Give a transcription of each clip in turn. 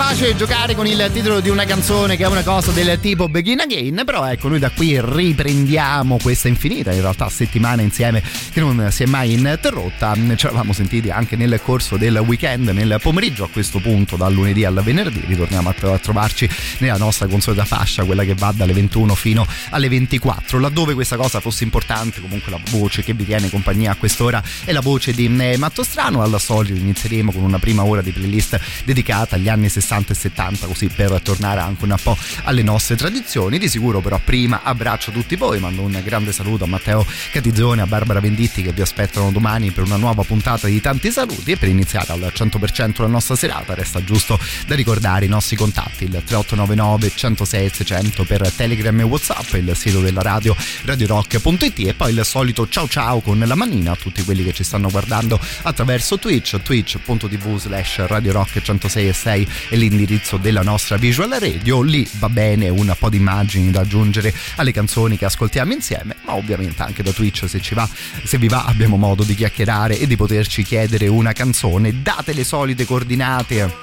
Piace giocare con il titolo di una canzone che è una cosa del tipo Begin Again, però ecco noi da qui riprendiamo questa infinita in realtà settimana insieme che non si è mai interrotta, ci eravamo sentiti anche nel corso del weekend, nel pomeriggio a questo punto dal lunedì al venerdì, ritorniamo a trovarci nella nostra consolida fascia, quella che va dalle 21 fino alle 24, laddove questa cosa fosse importante comunque la voce che vi tiene compagnia a quest'ora è la voce di eh, Matto Strano, al solito inizieremo con una prima ora di playlist dedicata agli anni 60 60 e 70 così per tornare anche un po' alle nostre tradizioni. Di sicuro però prima abbraccio tutti voi mando un grande saluto a Matteo Catizzone a Barbara Venditti che vi aspettano domani per una nuova puntata di tanti saluti. E per iniziare al 100% la nostra serata resta giusto da ricordare i nostri contatti il 3899 106 600 per Telegram e Whatsapp il sito della radio radiorock.it e poi il solito ciao ciao con la manina a tutti quelli che ci stanno guardando attraverso Twitch twitch.tv slash radiorock 106 e 6 e l'indirizzo della nostra visual radio, lì va bene un po' di immagini da aggiungere alle canzoni che ascoltiamo insieme, ma ovviamente anche da Twitch se ci va, se vi va abbiamo modo di chiacchierare e di poterci chiedere una canzone, date le solite coordinate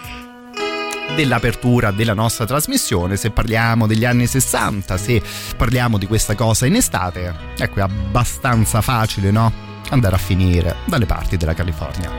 dell'apertura della nostra trasmissione, se parliamo degli anni 60, se parliamo di questa cosa in estate, ecco è abbastanza facile, no? Andare a finire dalle parti della California.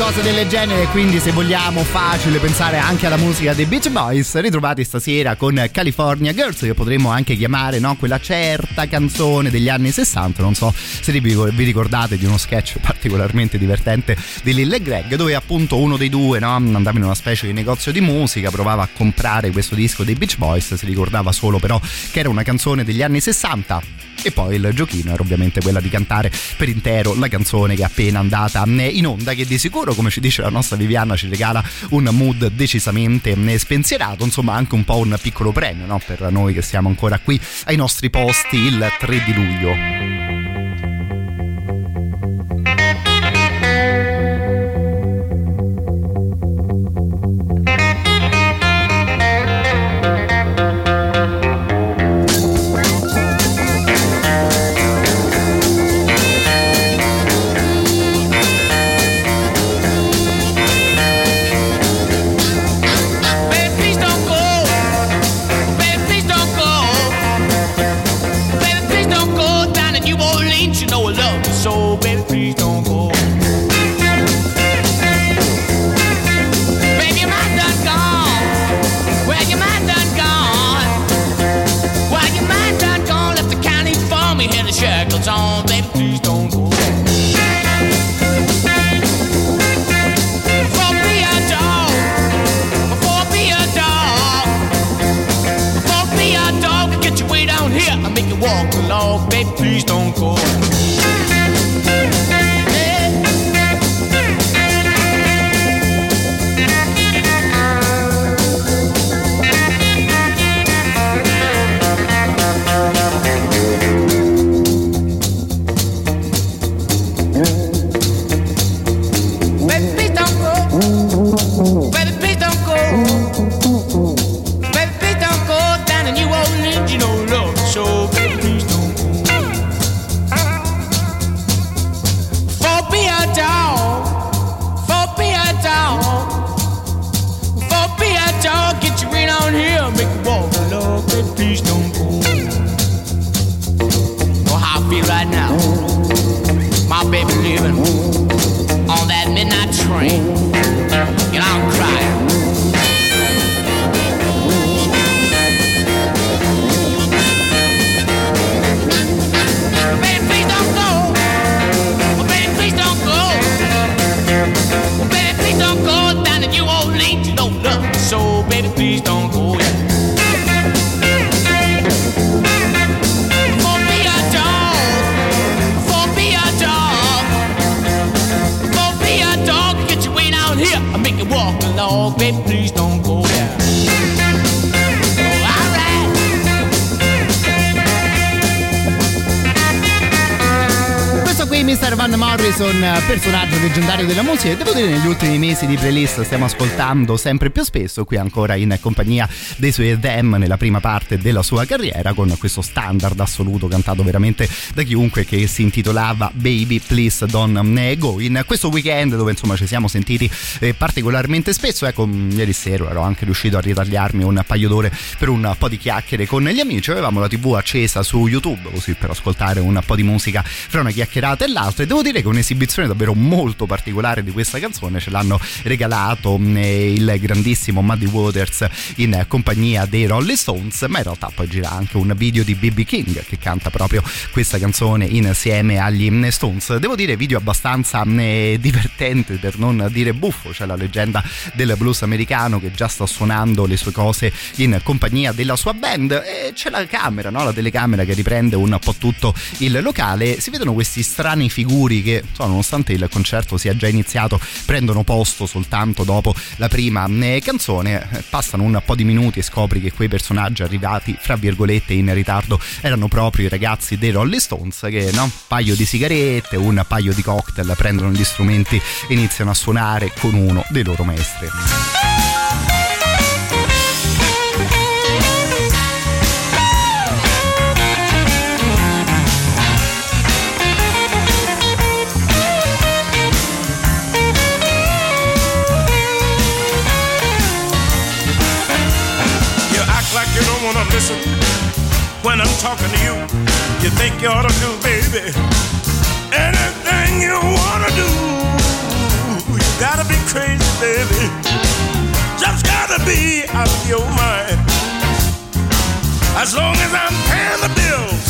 Cose del genere, quindi se vogliamo facile pensare anche alla musica dei Beach Boys, ritrovati stasera con California Girls, che potremmo anche chiamare no? quella certa canzone degli anni 60, non so se vi ricordate di uno sketch particolarmente divertente di Lil e Greg, dove appunto uno dei due no? andava in una specie di negozio di musica, provava a comprare questo disco dei Beach Boys, si ricordava solo però che era una canzone degli anni 60 e poi il giochino era ovviamente quella di cantare per intero la canzone che è appena andata in onda che di sicuro come ci dice la nostra Viviana ci regala un mood decisamente spensierato insomma anche un po' un piccolo premio no? per noi che siamo ancora qui ai nostri posti il 3 di luglio ascoltando sempre spesso, qui ancora in compagnia dei suoi Them nella prima parte della sua carriera con questo standard assoluto cantato veramente da chiunque che si intitolava Baby Please Don't Go. In questo weekend dove insomma ci siamo sentiti eh, particolarmente spesso, ecco ieri sera ero anche riuscito a ritagliarmi un paio d'ore per un po' di chiacchiere con gli amici, avevamo la tv accesa su YouTube così per ascoltare un po' di musica fra una chiacchierata e l'altra e devo dire che un'esibizione davvero molto particolare di questa canzone ce l'hanno regalato mm, il grandissimo Muddy Waters in compagnia dei Rolling Stones ma in realtà poi gira anche un video di BB King che canta proprio questa canzone insieme agli Stones. Devo dire video abbastanza mm, divertente per non dire buffo c'è la leggenda del blues americano che già sta suonando le sue cose in compagnia della sua band. E c'è la camera no? la telecamera che riprende un po' tutto il locale. Si vedono questi strani figuri che, insomma, nonostante il concerto sia già iniziato, prendono posto soltanto dopo la prima eh, canzone. Eh, passano un po' di minuti e scopri che quei personaggi arrivati, fra virgolette, in ritardo erano proprio i ragazzi dei Rolling Stones che, no? Un paio di sigarette, un paio di cocktail, prendono gli strumenti e iniziano a suonare con uno dei loro maestri. Talking to you. You think you ought to do, baby, anything you wanna do. You gotta be crazy, baby. Just gotta be out of your mind. As long as I'm paying the bills,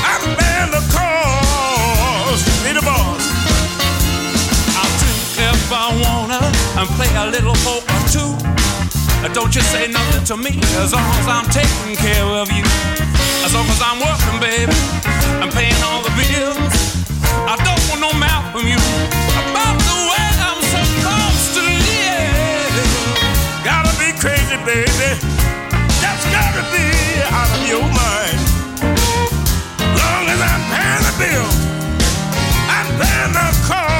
I'm paying the cost. Be the boss. I'll drink if I wanna and play a little poker too. Don't you say nothing to me as long as I'm taking care of you. Long as I'm working, baby, I'm paying all the bills. I don't want no mouth from you about the way I'm supposed to live. Gotta be crazy, baby. Just gotta be out of your mind. Long as I'm paying the bills, I'm paying the cost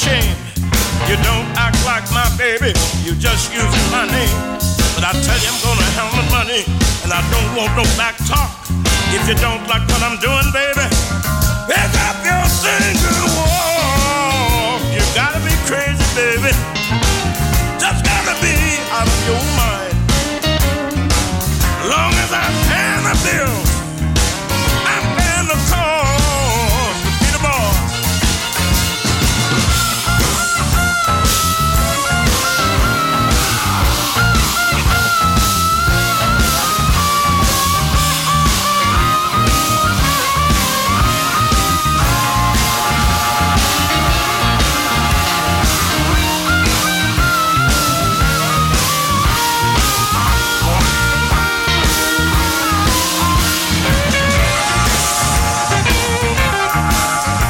ashamed. You don't act like my baby. You just using my name. But I tell you, I'm gonna have my money, and I don't want no back talk. If you don't like what I'm doing, baby, pick up your single walk.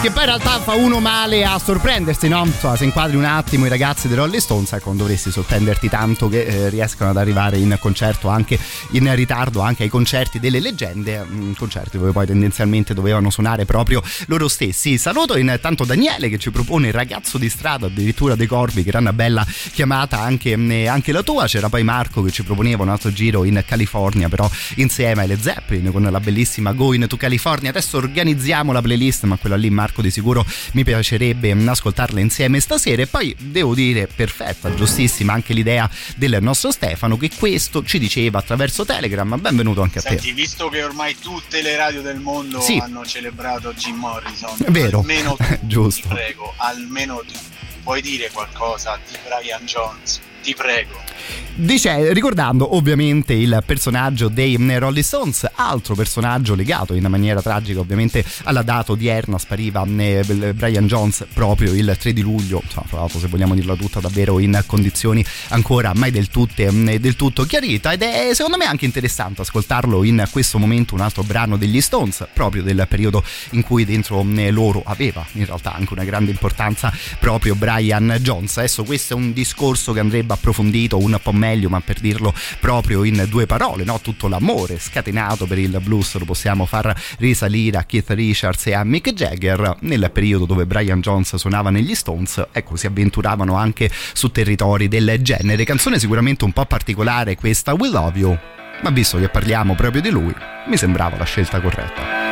Che poi in realtà fa uno male a sorprendersi, no? Insomma, se inquadri un attimo i ragazzi dei Rolling Stones, ecco, dovresti sorprenderti tanto che eh, riescano ad arrivare in concerto anche in ritardo, anche ai concerti delle leggende, mm, concerti dove poi tendenzialmente dovevano suonare proprio loro stessi. Saluto intanto Daniele che ci propone il ragazzo di strada, addirittura dei Corvi, che era una bella chiamata anche, mm, anche la tua. C'era poi Marco che ci proponeva un altro giro in California, però insieme alle Zeppelin con la bellissima Going to California. Adesso organizziamo la playlist, ma quella lì Marco Marco di sicuro mi piacerebbe ascoltarla insieme stasera e poi devo dire perfetta, giustissima anche l'idea del nostro Stefano che questo ci diceva attraverso Telegram, benvenuto anche Senti, a te. visto che ormai tutte le radio del mondo sì. hanno celebrato Jim Morrison, È vero, almeno tu, giusto. ti prego, almeno tu, puoi dire qualcosa di Brian Jones? Ti prego. Dice, ricordando ovviamente il personaggio dei Rolling Stones, altro personaggio legato in maniera tragica ovviamente alla data odierna, spariva eh, Brian Jones proprio il 3 di luglio, l'altro se vogliamo dirla tutta davvero in condizioni ancora mai del, tutte, del tutto chiarita ed è secondo me anche interessante ascoltarlo in questo momento un altro brano degli Stones, proprio del periodo in cui dentro loro aveva in realtà anche una grande importanza proprio Brian Jones. Adesso questo è un discorso che andrebbe approfondito un po' meglio, ma per dirlo proprio in due parole, no? tutto l'amore scatenato per il blues lo possiamo far risalire a Keith Richards e a Mick Jagger nel periodo dove Brian Jones suonava negli Stones, ecco si avventuravano anche su territori del genere. Canzone sicuramente un po' particolare questa We Love You, ma visto che parliamo proprio di lui, mi sembrava la scelta corretta.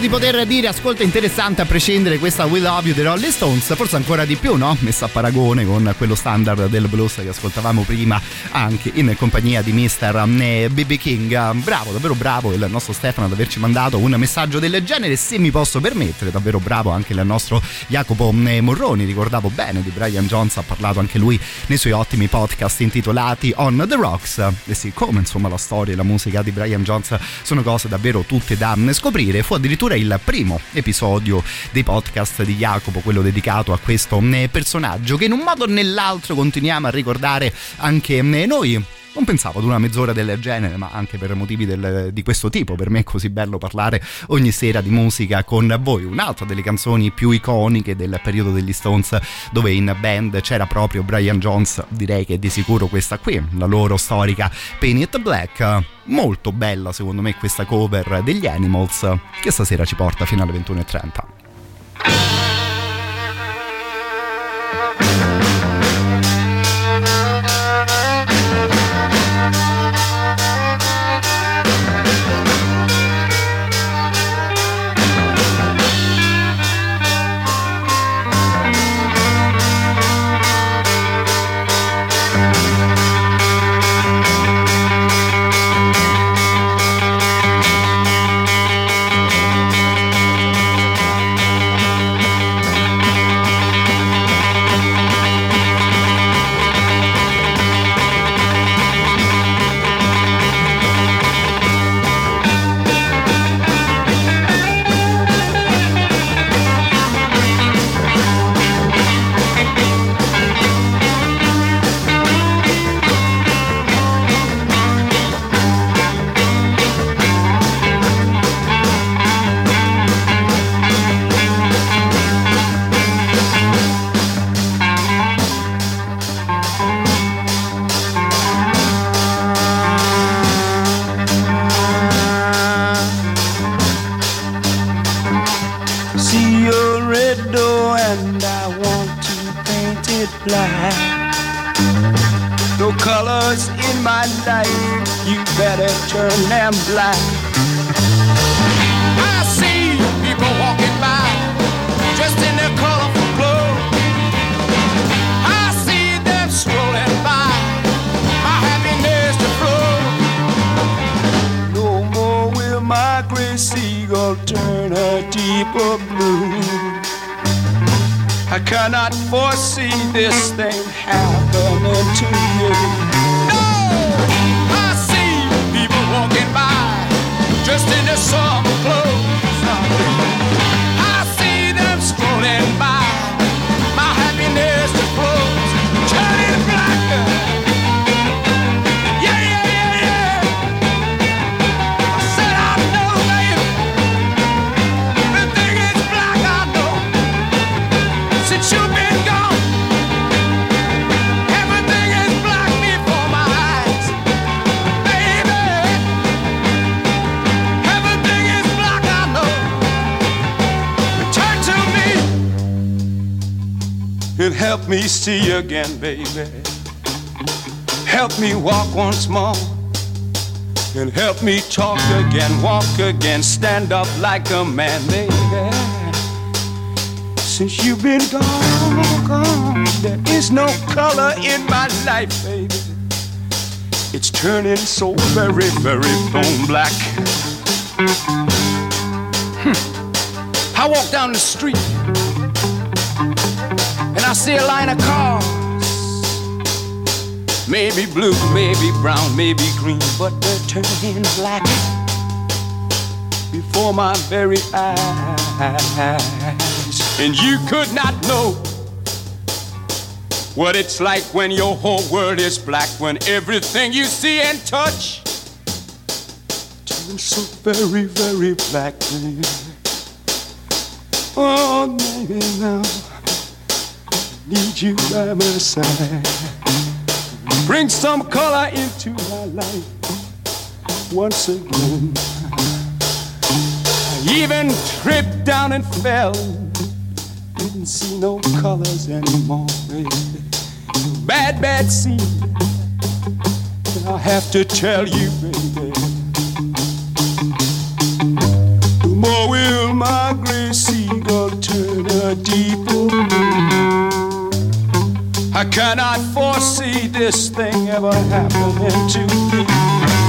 Di poter dire ascolta interessante a prescindere questa We Love You dei Rolling Stones, forse ancora di più, no? Messa a paragone con quello standard del blues che ascoltavamo prima anche in compagnia di Mr. BB King. Bravo, davvero bravo il nostro Stefano ad averci mandato un messaggio del genere, se mi posso permettere, davvero bravo anche il nostro Jacopo Morroni, ricordavo bene di Brian Jones, ha parlato anche lui nei suoi ottimi podcast intitolati On the Rocks. E sì, come insomma la storia e la musica di Brian Jones sono cose davvero tutte da scoprire. Fu addirittura il primo episodio dei podcast di Jacopo, quello dedicato a questo eh, personaggio che in un modo o nell'altro continuiamo a ricordare anche eh, noi pensavo ad una mezz'ora del genere, ma anche per motivi del, di questo tipo. Per me è così bello parlare ogni sera di musica con voi. Un'altra delle canzoni più iconiche del periodo degli Stones, dove in band c'era proprio Brian Jones. Direi che di sicuro questa qui, la loro storica Paint It Black. Molto bella, secondo me, questa cover degli Animals, che stasera ci porta fino alle 21.30. again, baby. Help me walk once more. And help me talk again, walk again, stand up like a man, baby. Since you've been gone, gone, there is no color in my life, baby. It's turning so very, very bone black. Hmm. I walk down the street I see a line of cars. Maybe blue, maybe brown, maybe green, but they're turning black before my very eyes. And you could not know what it's like when your whole world is black, when everything you see and touch turns so very, very black. Oh, baby, now need you by my side. Bring some color into my life once again. I even tripped down and fell. Didn't see no colors anymore, baby. Bad, bad scene. I have to tell you, baby. More we the deep cannot foresee this thing ever happening to me.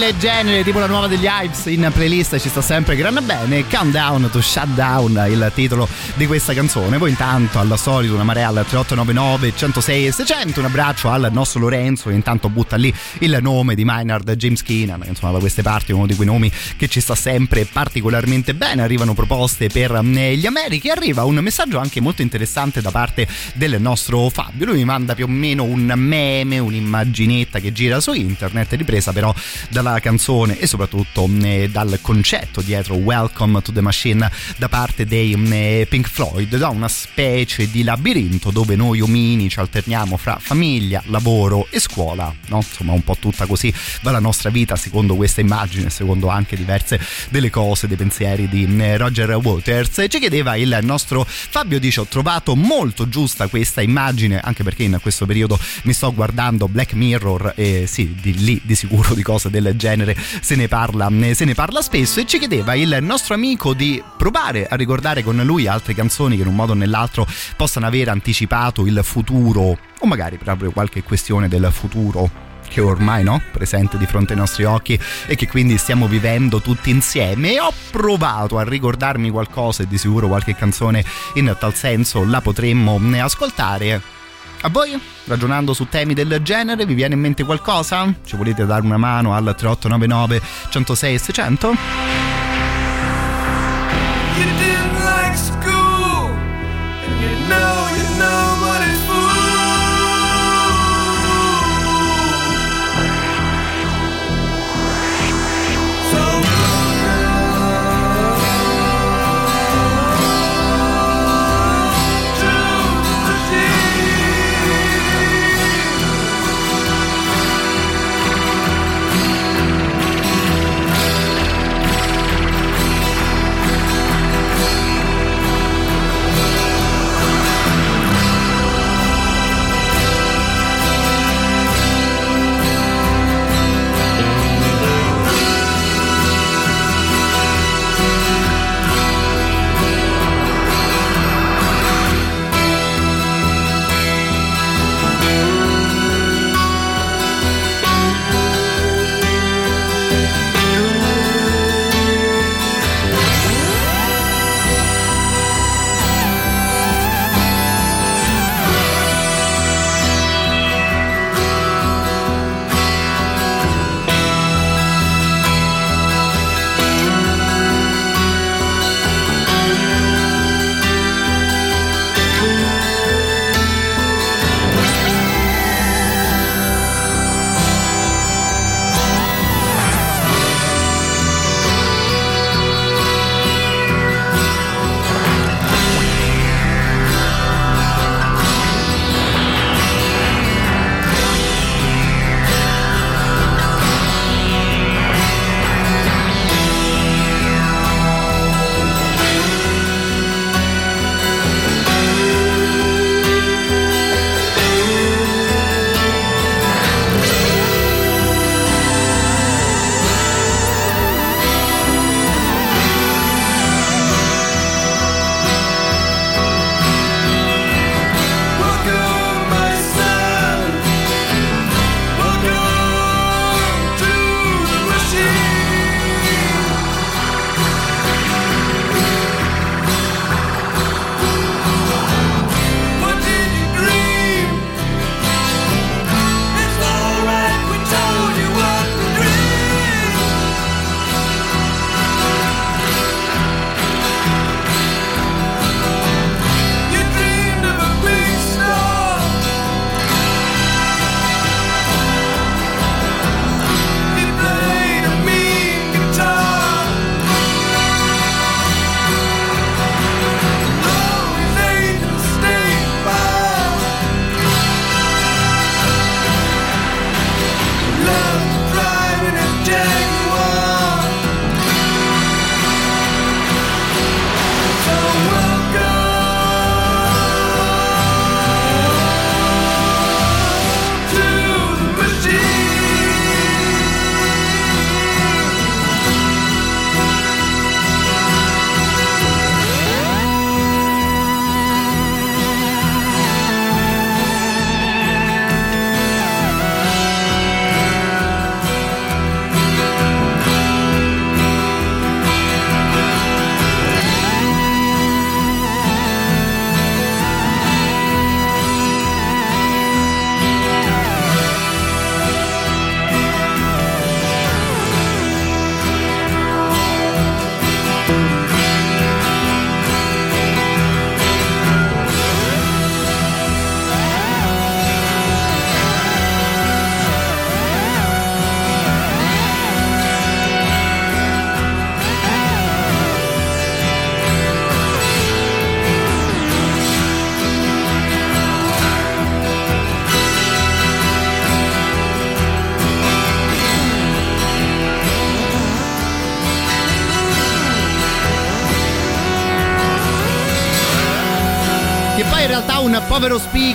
Del genere, tipo la nuova degli Hypes in playlist ci sta sempre gran bene. Countdown to Shutdown, il titolo di questa canzone. Voi intanto, al solito, una marea al 3899 106 e 600. Un abbraccio al nostro Lorenzo, intanto butta lì il nome di Maynard James Keenan. Insomma, da queste parti uno di quei nomi che ci sta sempre particolarmente bene. Arrivano proposte per eh, gli Americi. Arriva un messaggio anche molto interessante da parte del nostro Fabio. Lui mi manda più o meno un meme, un'immaginetta che gira su internet, ripresa però dalla canzone e soprattutto eh, dal concetto dietro Welcome to the Machine da parte dei eh, Pink Floyd, da una specie di labirinto dove noi omini ci alterniamo fra famiglia, lavoro e scuola, no? Insomma, un po' tutta così va la nostra vita secondo questa immagine, secondo anche diverse delle cose, dei pensieri di eh, Roger Waters. Ci chiedeva il nostro Fabio, dice ho trovato molto giusta questa immagine, anche perché in questo periodo mi sto guardando Black Mirror e sì, di lì di sicuro di cose del genere. Se ne parla, se ne parla spesso e ci chiedeva il nostro amico di provare a ricordare con lui altre canzoni che in un modo o nell'altro possano aver anticipato il futuro o magari proprio qualche questione del futuro che ormai no, presente di fronte ai nostri occhi e che quindi stiamo vivendo tutti insieme. E ho provato a ricordarmi qualcosa e di sicuro qualche canzone in tal senso la potremmo ascoltare a voi, ragionando su temi del genere, vi viene in mente qualcosa? Ci volete dare una mano al 3899 106 600? You didn't like school, and you know you're nobody's fool. So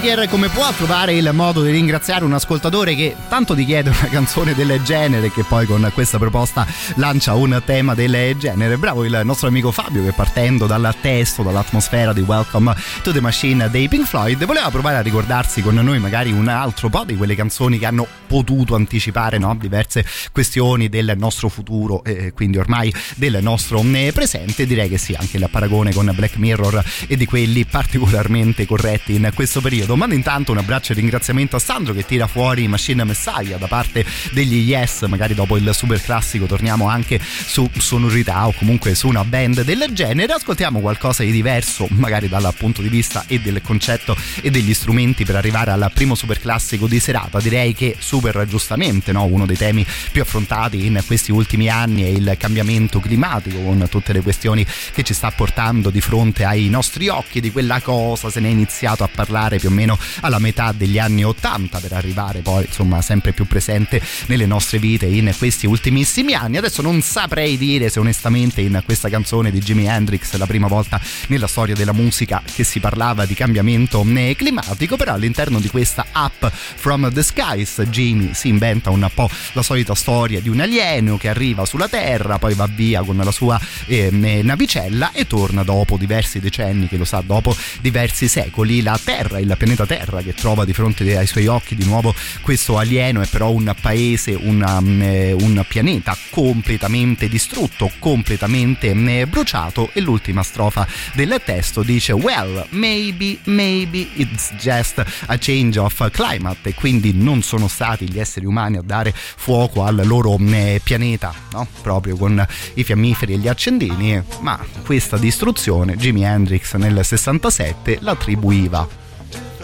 speaker come può trovare il modo di ringraziare un ascoltatore che tanto ti chiede una canzone del genere che poi con questa proposta lancia un tema del genere. Bravo il nostro amico Fabio che partendo dal testo, dall'atmosfera di Welcome to the Machine dei Pink Floyd voleva provare a ricordarsi con noi magari un altro po' di quelle canzoni che hanno potuto anticipare no? diverse questioni del nostro futuro e quindi ormai del nostro eh, presente. Direi che sì, anche il paragone con Black Mirror e di quelli particolarmente corretti in questo periodo. Mando intanto un abbraccio e ringraziamento a Sandro che tira fuori Machine Messiah da parte degli Yes, magari dopo il super classico torniamo anche su sonorità o comunque su una band del genere. Ascoltiamo qualcosa di diverso, magari dal punto di vista e del concetto e degli strumenti per arrivare al primo super classico di serata. Direi che super giustamente no? uno dei temi più affrontati in questi ultimi anni è il cambiamento climatico con tutte le questioni che ci sta portando di fronte ai nostri occhi di quella cosa se ne è iniziato a parlare più o meno alla metà degli anni 80 per arrivare poi insomma sempre più presente nelle nostre vite in questi ultimissimi anni adesso non saprei dire se onestamente in questa canzone di Jimi Hendrix la prima volta nella storia della musica che si parlava di cambiamento climatico però all'interno di questa Up from the Skies Jimmy si inventa un po' la solita storia di un alieno che arriva sulla Terra poi va via con la sua eh, navicella e torna dopo diversi decenni che lo sa dopo diversi secoli la Terra il pianeta Terra che trova di fronte ai suoi occhi di nuovo questo alieno è però un paese una, un pianeta completamente distrutto completamente bruciato e l'ultima strofa del testo dice well maybe maybe it's just a change of climate e quindi non sono stati gli esseri umani a dare fuoco al loro pianeta no? proprio con i fiammiferi e gli accendini ma questa distruzione Jimi Hendrix nel 67 l'attribuiva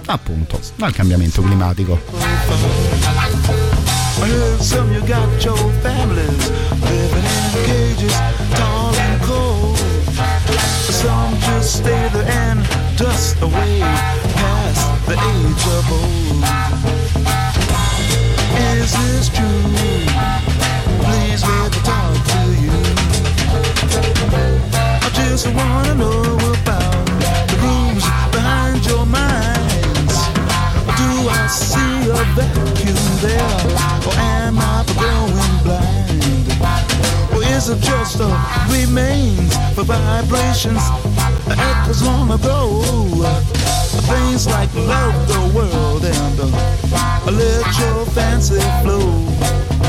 appunto al cambiamento climatico. Some just stay there and dust away past the age of old. See a vacuum there, or am I is it just a remains for vibrations that echoes long ago? Things like love the world and uh, let your fancy flow.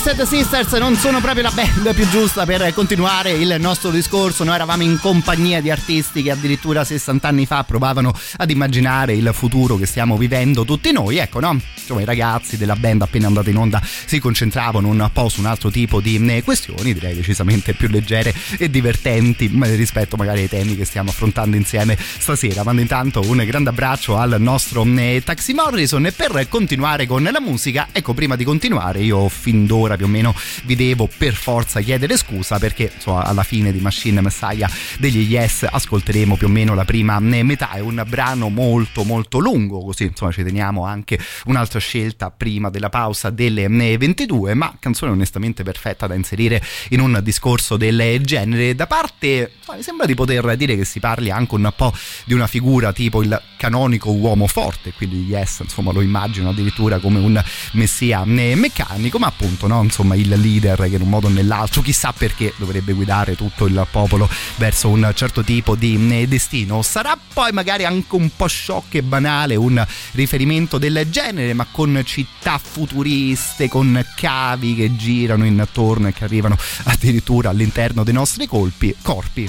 Twisted Sisters non sono proprio la band più giusta per continuare il nostro discorso. Noi eravamo in compagnia di artisti che addirittura 60 anni fa provavano ad immaginare il futuro che stiamo vivendo tutti noi. Ecco, no? Insomma, i ragazzi della band appena andata in onda si concentravano un po' su un altro tipo di eh, questioni, direi decisamente più leggere e divertenti rispetto magari ai temi che stiamo affrontando insieme stasera. Mando intanto un grande abbraccio al nostro eh, Taxi Morrison e per continuare con la musica, ecco, prima di continuare io fin d'ora più o meno vi devo per forza chiedere scusa perché insomma, alla fine di Machine Messiah degli Yes ascolteremo più o meno la prima metà è un brano molto molto lungo così insomma ci teniamo anche un'altra scelta prima della pausa delle 22 ma canzone onestamente perfetta da inserire in un discorso del genere da parte mi sembra di poter dire che si parli anche un po' di una figura tipo il canonico uomo forte quindi Yes insomma lo immagino addirittura come un messia meccanico ma appunto no? Insomma il leader che in un modo o nell'altro chissà perché dovrebbe guidare tutto il popolo verso un certo tipo di destino. Sarà poi magari anche un po' sciocco e banale un riferimento del genere ma con città futuriste con cavi che girano intorno e che arrivano addirittura all'interno dei nostri colpi, corpi.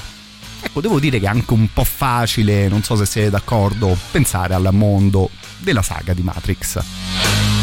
Ecco, devo dire che è anche un po' facile, non so se siete d'accordo, pensare al mondo della saga di Matrix.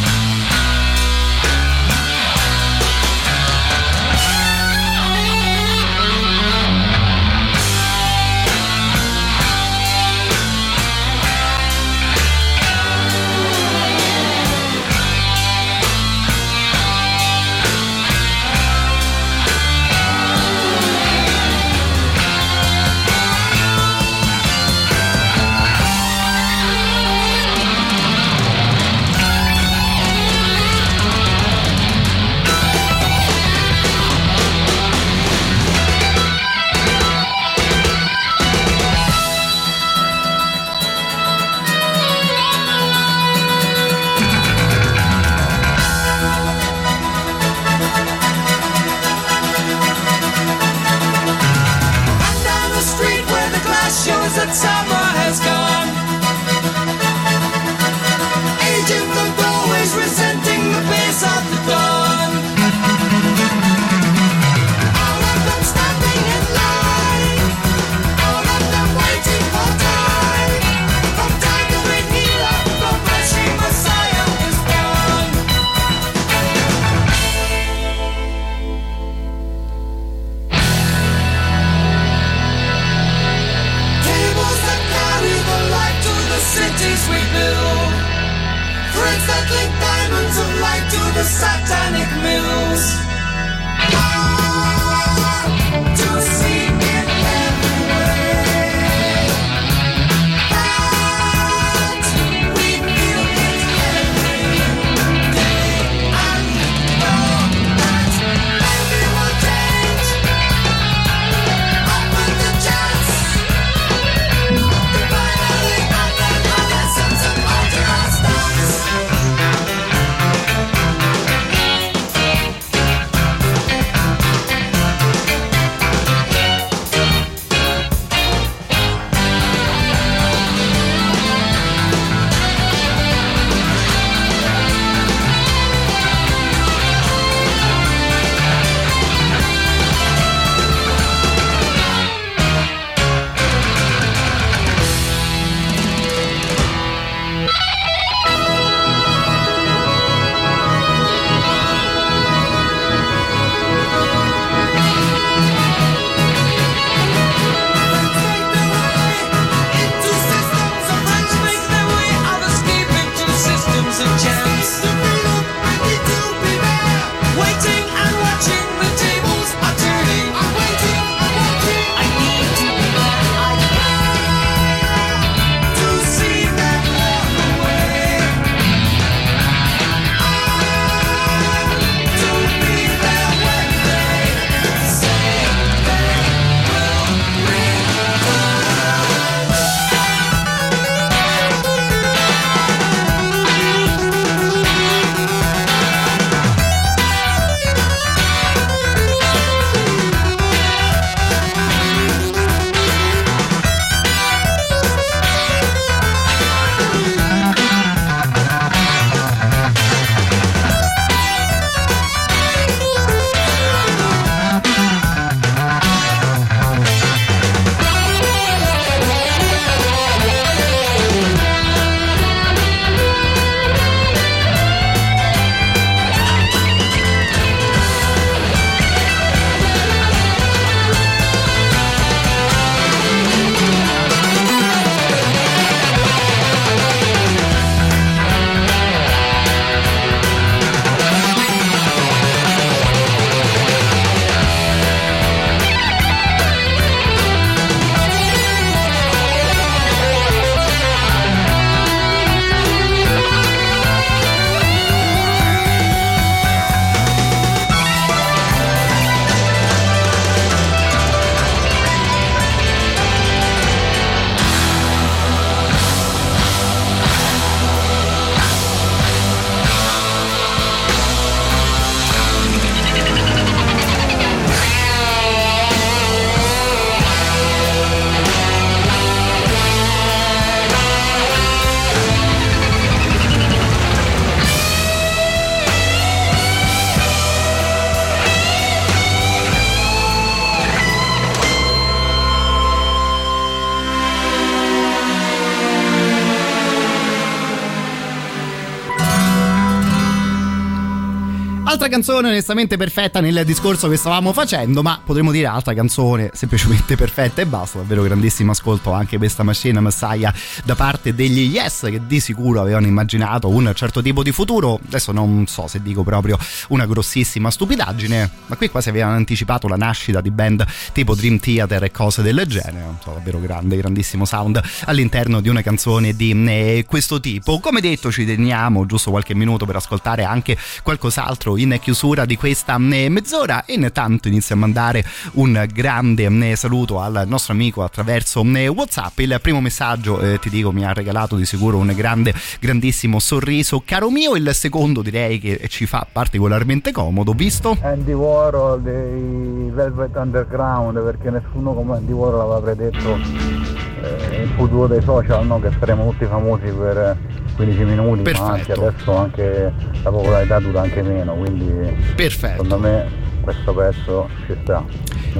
Canzone onestamente perfetta nel discorso che stavamo facendo, ma potremmo dire altra canzone semplicemente perfetta e basta. Davvero grandissimo ascolto anche questa Machine Messiah da parte degli Yes che di sicuro avevano immaginato un certo tipo di futuro. Adesso non so se dico proprio una grossissima stupidaggine, ma qui quasi avevano anticipato la nascita di band tipo Dream Theater e cose del genere. So, davvero grande, grandissimo sound all'interno di una canzone di eh, questo tipo. Come detto, ci teniamo giusto qualche minuto per ascoltare anche qualcos'altro in chiusura di questa eh, mezz'ora intanto inizio a mandare un grande eh, saluto al nostro amico attraverso eh, Whatsapp. Il primo messaggio, eh, ti dico, mi ha regalato di sicuro un grande, grandissimo sorriso, caro mio. Il secondo direi che ci fa particolarmente comodo, visto? Andy Warhol dei Velvet Underground perché nessuno come Andy Warhol aveva predetto eh, il futuro dei social no? che saremo tutti famosi per 15 minuti Perfetto. ma anche adesso anche la popolarità dura anche meno quindi Perfetto. secondo me questo pezzo ci sta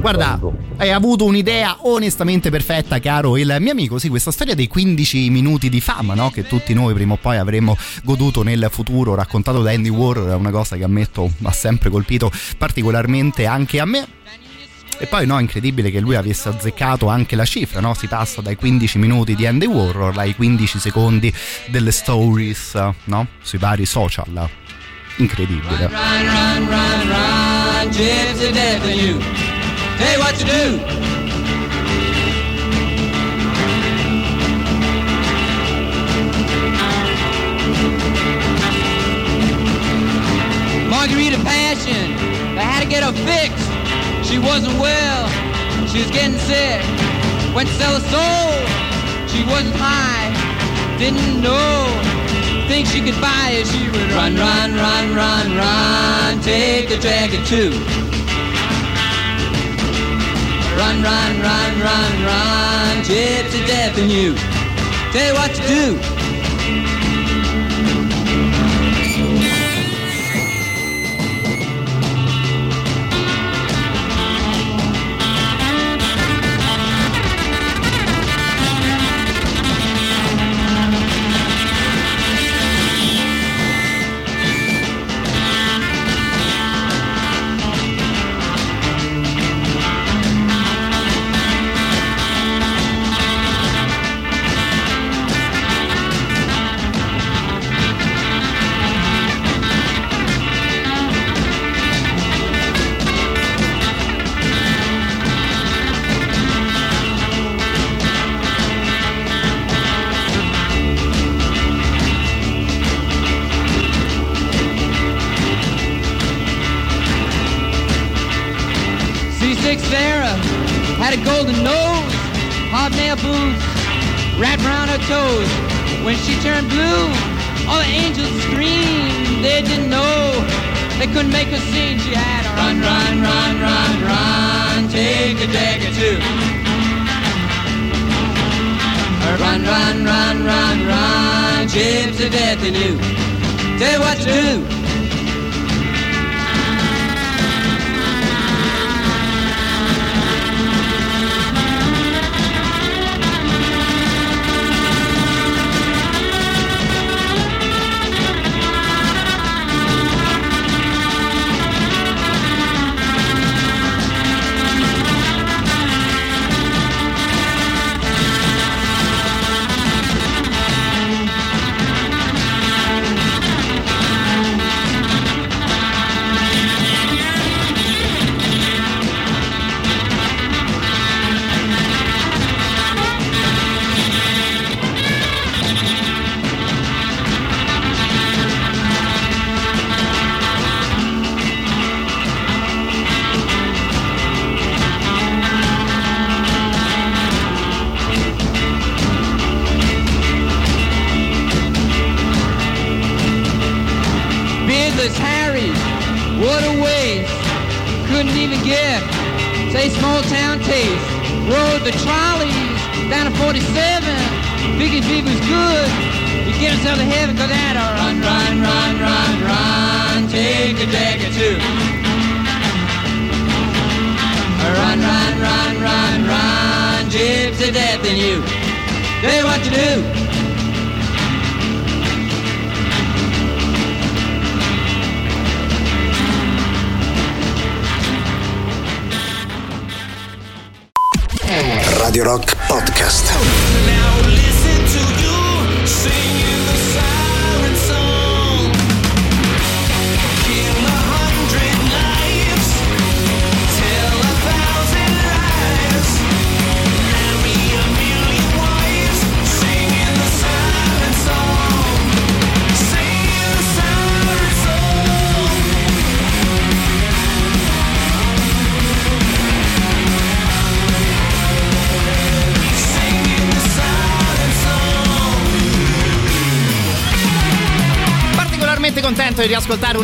Guarda, hai avuto un'idea onestamente perfetta, caro il mio amico. Sì, questa storia dei 15 minuti di fama, no? Che tutti noi prima o poi avremmo goduto nel futuro, raccontato da Andy Warhol, è una cosa che ammetto ha sempre colpito particolarmente anche a me. E poi no, incredibile che lui avesse azzeccato anche la cifra, no? Si passa dai 15 minuti di Andy Warhol ai 15 secondi delle stories, no? Sui vari social. Incredibile. Run, run, run, run, gypsy you. Tell you what to do. Margarita Passion, they had to get her fixed. She wasn't well, she was getting sick. Went to sell her soul, she wasn't high, didn't know. Think she could buy it, she would run, run, run, run, run, take the dragon too. Run, run, run, run, run, gypsy death in you. Tell you what to do. She turned blue, all the angels screamed. They didn't know, they couldn't make her sing. She had a run, run, run, run, run, take a dagger too. Run, run, run, run, run, gypsy death in you. Tell you what to do.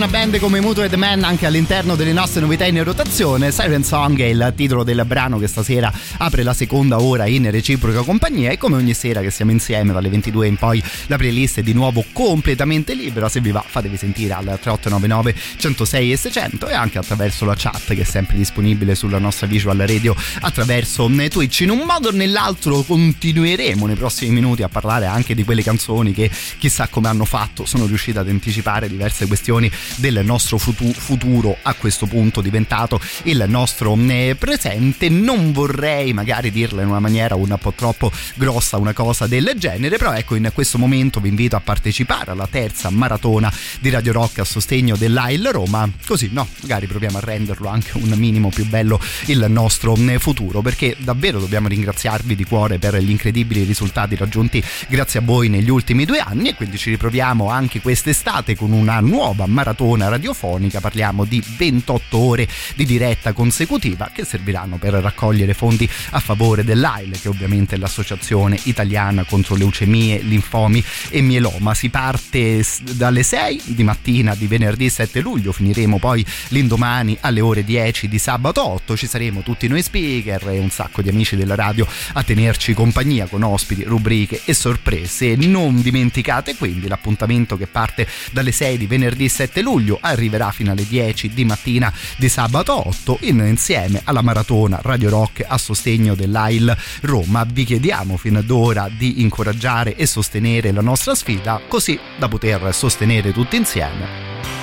Una band come Mutual Man anche all'interno delle nostre novità in rotazione. Siren Song è il titolo del brano che stasera apre la seconda ora in reciproca compagnia e come ogni sera che siamo insieme dalle 22 in poi la playlist è di nuovo completamente libera. Se vi va fatevi sentire al 3899 106 e 600 e anche attraverso la chat che è sempre disponibile sulla nostra visual radio attraverso Twitch. In un modo o nell'altro continueremo nei prossimi minuti a parlare anche di quelle canzoni che chissà come hanno fatto sono riuscite ad anticipare diverse questioni del nostro futu- futuro a questo punto diventato il nostro eh, presente. Non vorrei magari dirla in una maniera un po' troppo grossa una cosa del genere però ecco in questo momento vi invito a partecipare alla terza maratona di Radio Rock a sostegno dell'AIL Roma. Così no magari proviamo a renderlo anche un minimo più bello il nostro eh, futuro perché davvero dobbiamo ringraziarvi di cuore per gli incredibili risultati raggiunti grazie a voi negli ultimi due anni e quindi ci riproviamo anche quest'estate con una nuova maratona radiofonica parliamo di 28 ore di diretta consecutiva che serviranno per raccogliere fondi a favore dell'AIL che ovviamente è l'associazione italiana contro leucemie, linfomi e mieloma. Si parte dalle 6 di mattina di venerdì 7 luglio finiremo poi l'indomani alle ore 10 di sabato 8 ci saremo tutti noi speaker e un sacco di amici della radio a tenerci compagnia con ospiti, rubriche e sorprese. Non dimenticate quindi l'appuntamento che parte dalle 6 di venerdì 7 luglio arriverà fino alle 10 di mattina di sabato 8 in- insieme alla maratona Radio Rock a sostegno dell'AIL Roma. Vi chiediamo fino ad ora di incoraggiare e sostenere la nostra sfida così da poter sostenere tutti insieme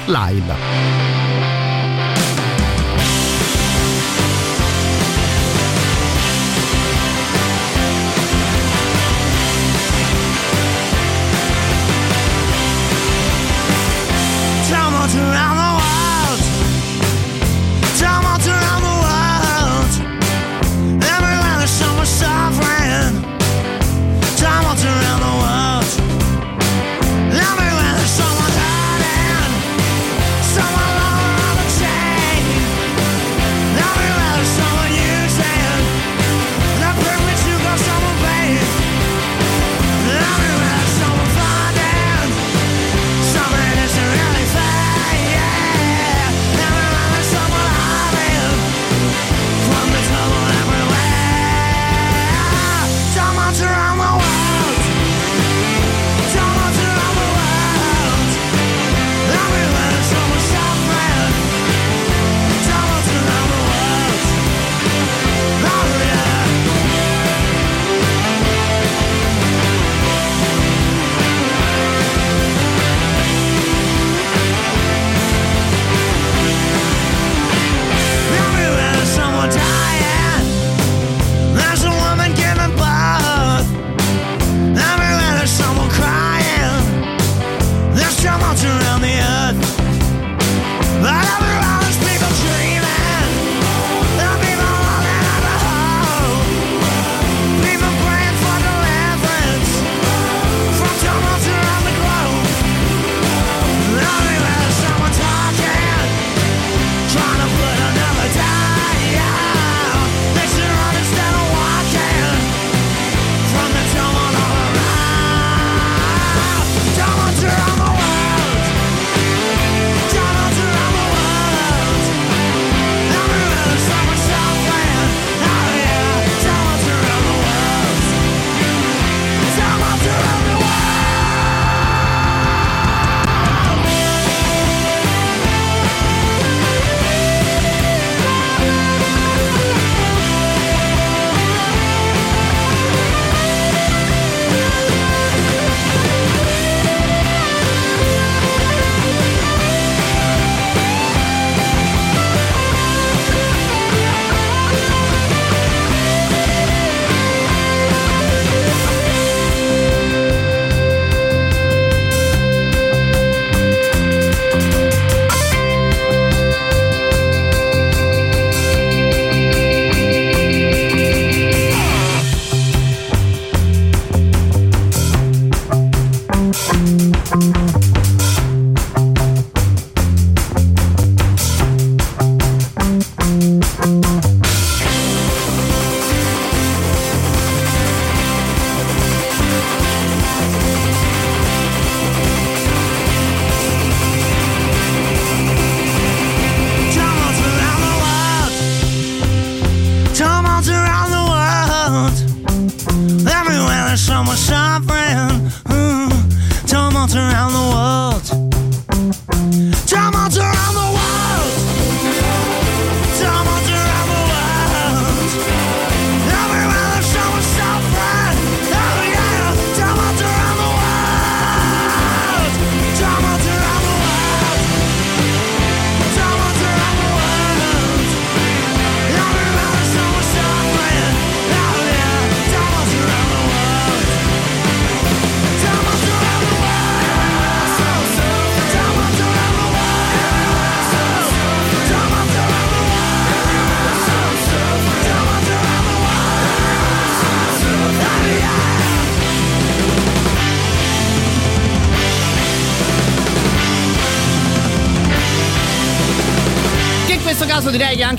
l'AIL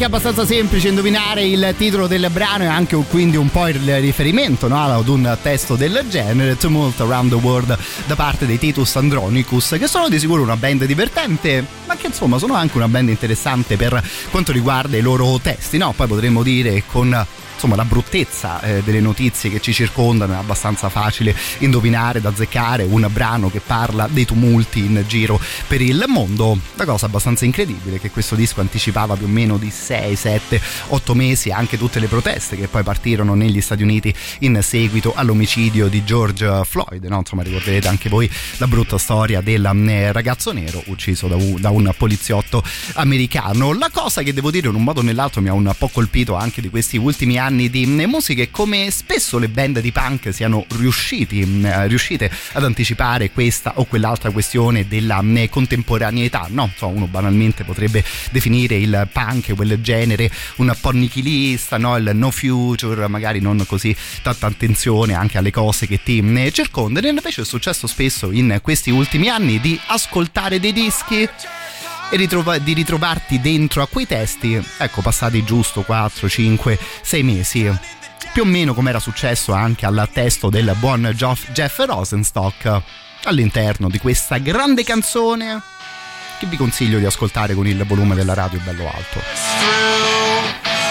anche abbastanza semplice indovinare il titolo del brano e anche quindi un po' il riferimento no, ad un testo del genere, Tumult Around the World da parte dei Titus Andronicus, che sono di sicuro una band divertente, ma che insomma sono anche una band interessante per quanto riguarda i loro testi, no? Poi potremmo dire con insomma la bruttezza eh, delle notizie che ci circondano è abbastanza facile indovinare, da azzeccare un brano che parla dei tumulti in giro per il mondo. La cosa abbastanza incredibile è che questo disco anticipava più o meno di 6, 7, 8 mesi anche tutte le proteste che poi partirono negli Stati Uniti in seguito all'omicidio di George Floyd. No? Insomma, ricorderete anche voi la brutta storia del eh, ragazzo nero ucciso da un, da un poliziotto americano. La cosa che devo dire in un modo o nell'altro mi ha un po' colpito anche di questi ultimi anni di eh, musica è come spesso le band di punk siano riusciti, eh, riuscite ad anticipare questa o quell'altra questione della eh, contemporaneità. No, so, uno banalmente potrebbe definire il punk, quel genere, un po' nichilista, no? il no future, magari non così tanta attenzione anche alle cose che ti eh, circondano. E invece è successo spesso in questi ultimi anni di ascoltare dei dischi e ritrova- di ritrovarti dentro a quei testi, ecco, passati giusto 4, 5, 6 mesi. Più o meno come era successo anche al testo del buon Geoff- Jeff Rosenstock all'interno di questa grande canzone che vi consiglio di ascoltare con il volume della radio bello alto.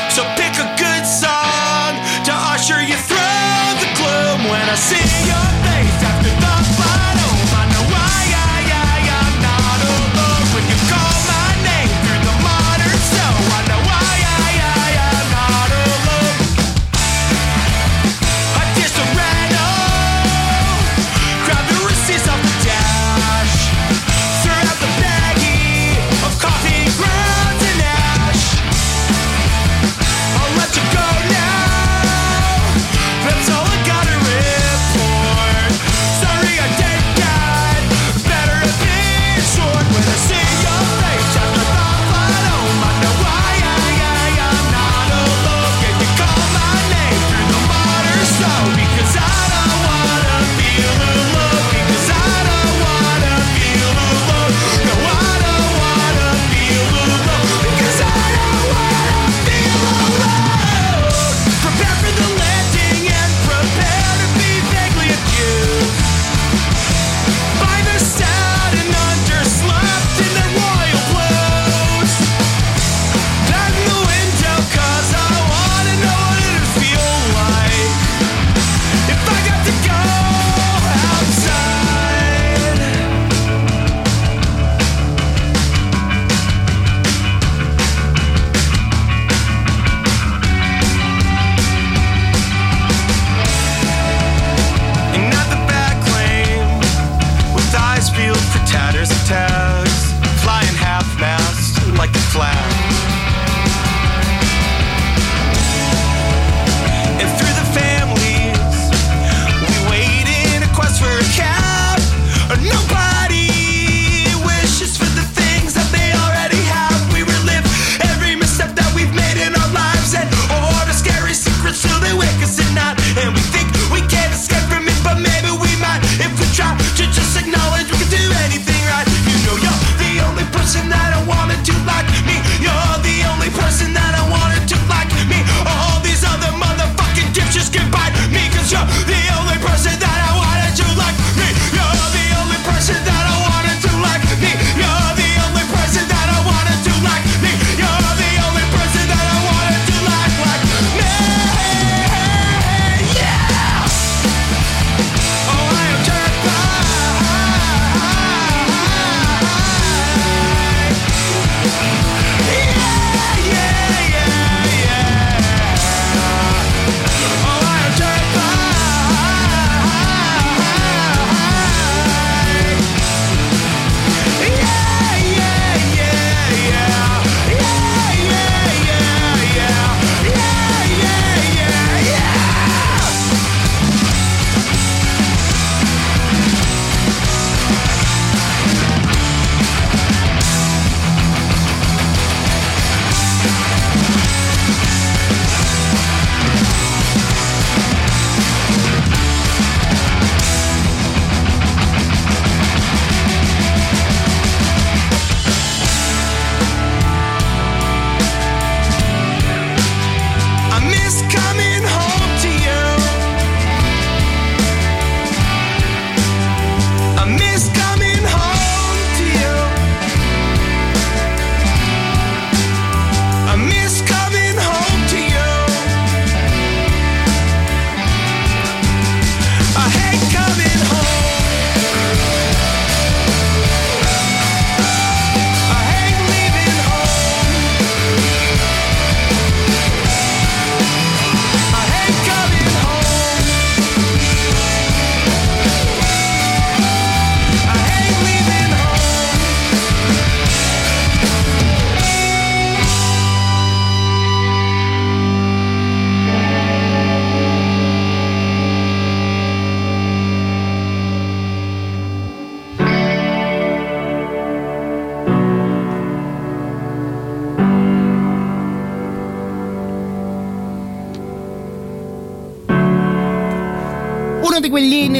So pick a good song to usher you through the gloom when I see your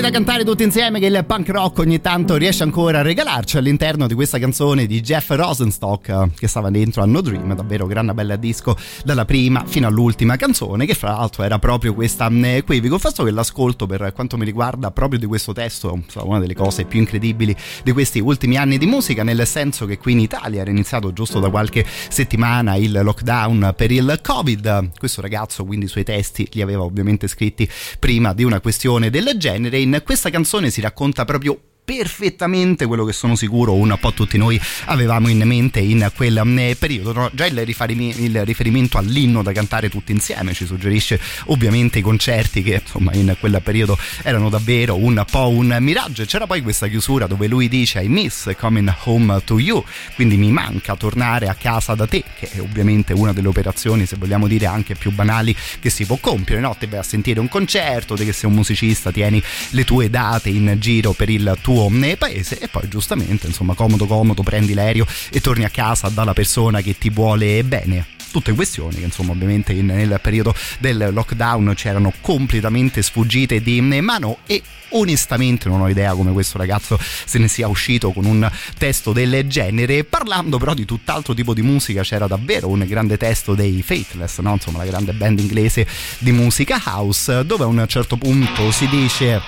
da cantare tutti insieme che il punk rock ogni tanto riesce ancora a regalarci all'interno di questa canzone di Jeff Rosenstock eh, che stava dentro a No Dream, davvero gran bella disco dalla prima fino all'ultima canzone che fra l'altro era proprio questa mm, equivoco. Il fatto che l'ascolto per quanto mi riguarda proprio di questo testo è una delle cose più incredibili di questi ultimi anni di musica, nel senso che qui in Italia era iniziato giusto da qualche settimana il lockdown per il Covid. Questo ragazzo quindi i suoi testi li aveva ovviamente scritti prima di una questione del genere. In questa canzone si racconta proprio perfettamente quello che sono sicuro un po' tutti noi avevamo in mente in quel mm, periodo. No? Già il, riferimento, il riferimento all'inno da cantare tutti insieme ci suggerisce ovviamente i concerti che insomma in quel periodo erano davvero un po' un miraggio. C'era poi questa chiusura dove lui dice I miss coming home to you, quindi mi manca tornare a casa da te, che è ovviamente una delle operazioni, se vogliamo dire anche più banali, che si può compiere. No? Te vai a sentire un concerto, te che sei un musicista, tieni le tue date in giro per il tuo paese e poi giustamente insomma comodo comodo prendi l'aereo e torni a casa dalla persona che ti vuole bene tutte questioni che insomma ovviamente in, nel periodo del lockdown c'erano completamente sfuggite di mano e onestamente non ho idea come questo ragazzo se ne sia uscito con un testo del genere parlando però di tutt'altro tipo di musica c'era davvero un grande testo dei Faithless no? insomma la grande band inglese di musica house dove a un certo punto si dice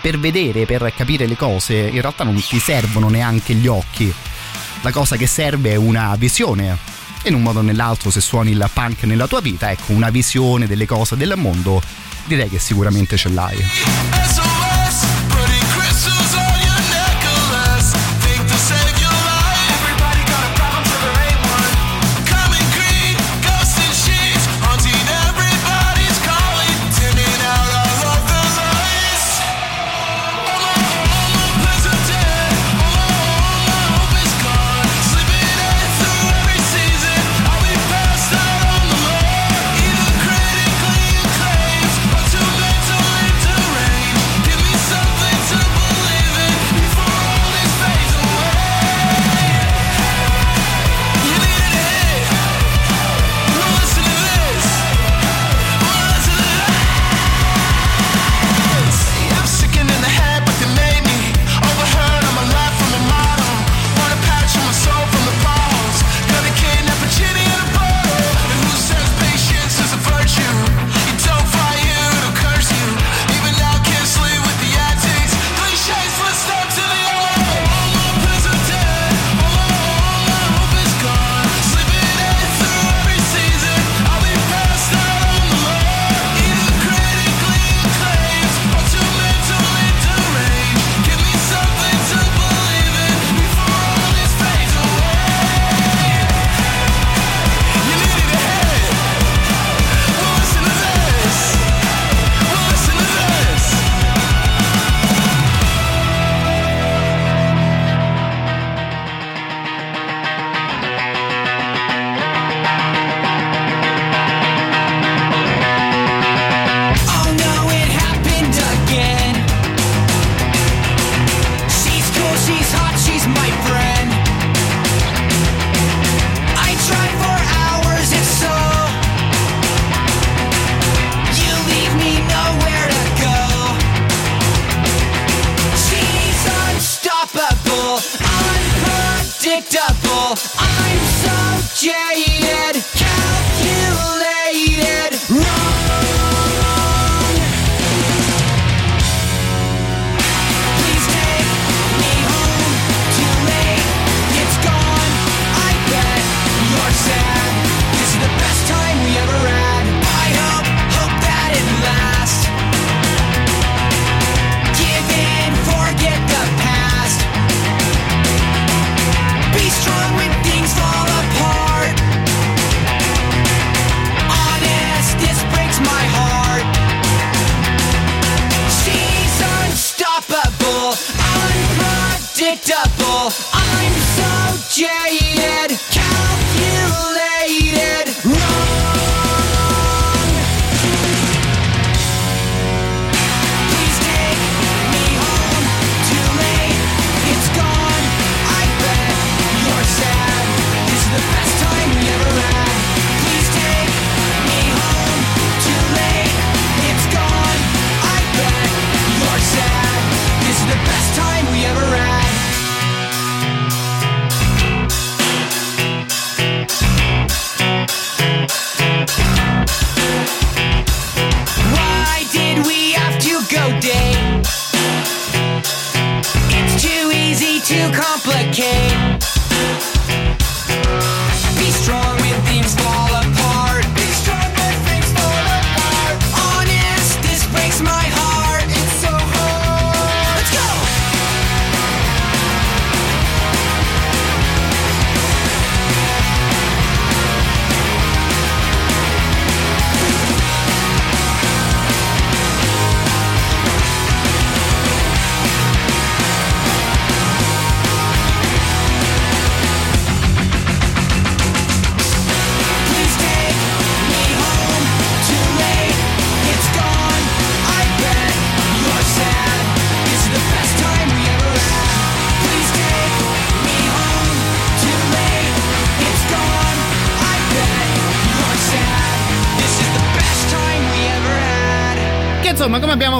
per vedere, per capire le cose, in realtà non ti servono neanche gli occhi. La cosa che serve è una visione. In un modo o nell'altro, se suoni il punk nella tua vita, ecco, una visione delle cose del mondo, direi che sicuramente ce l'hai.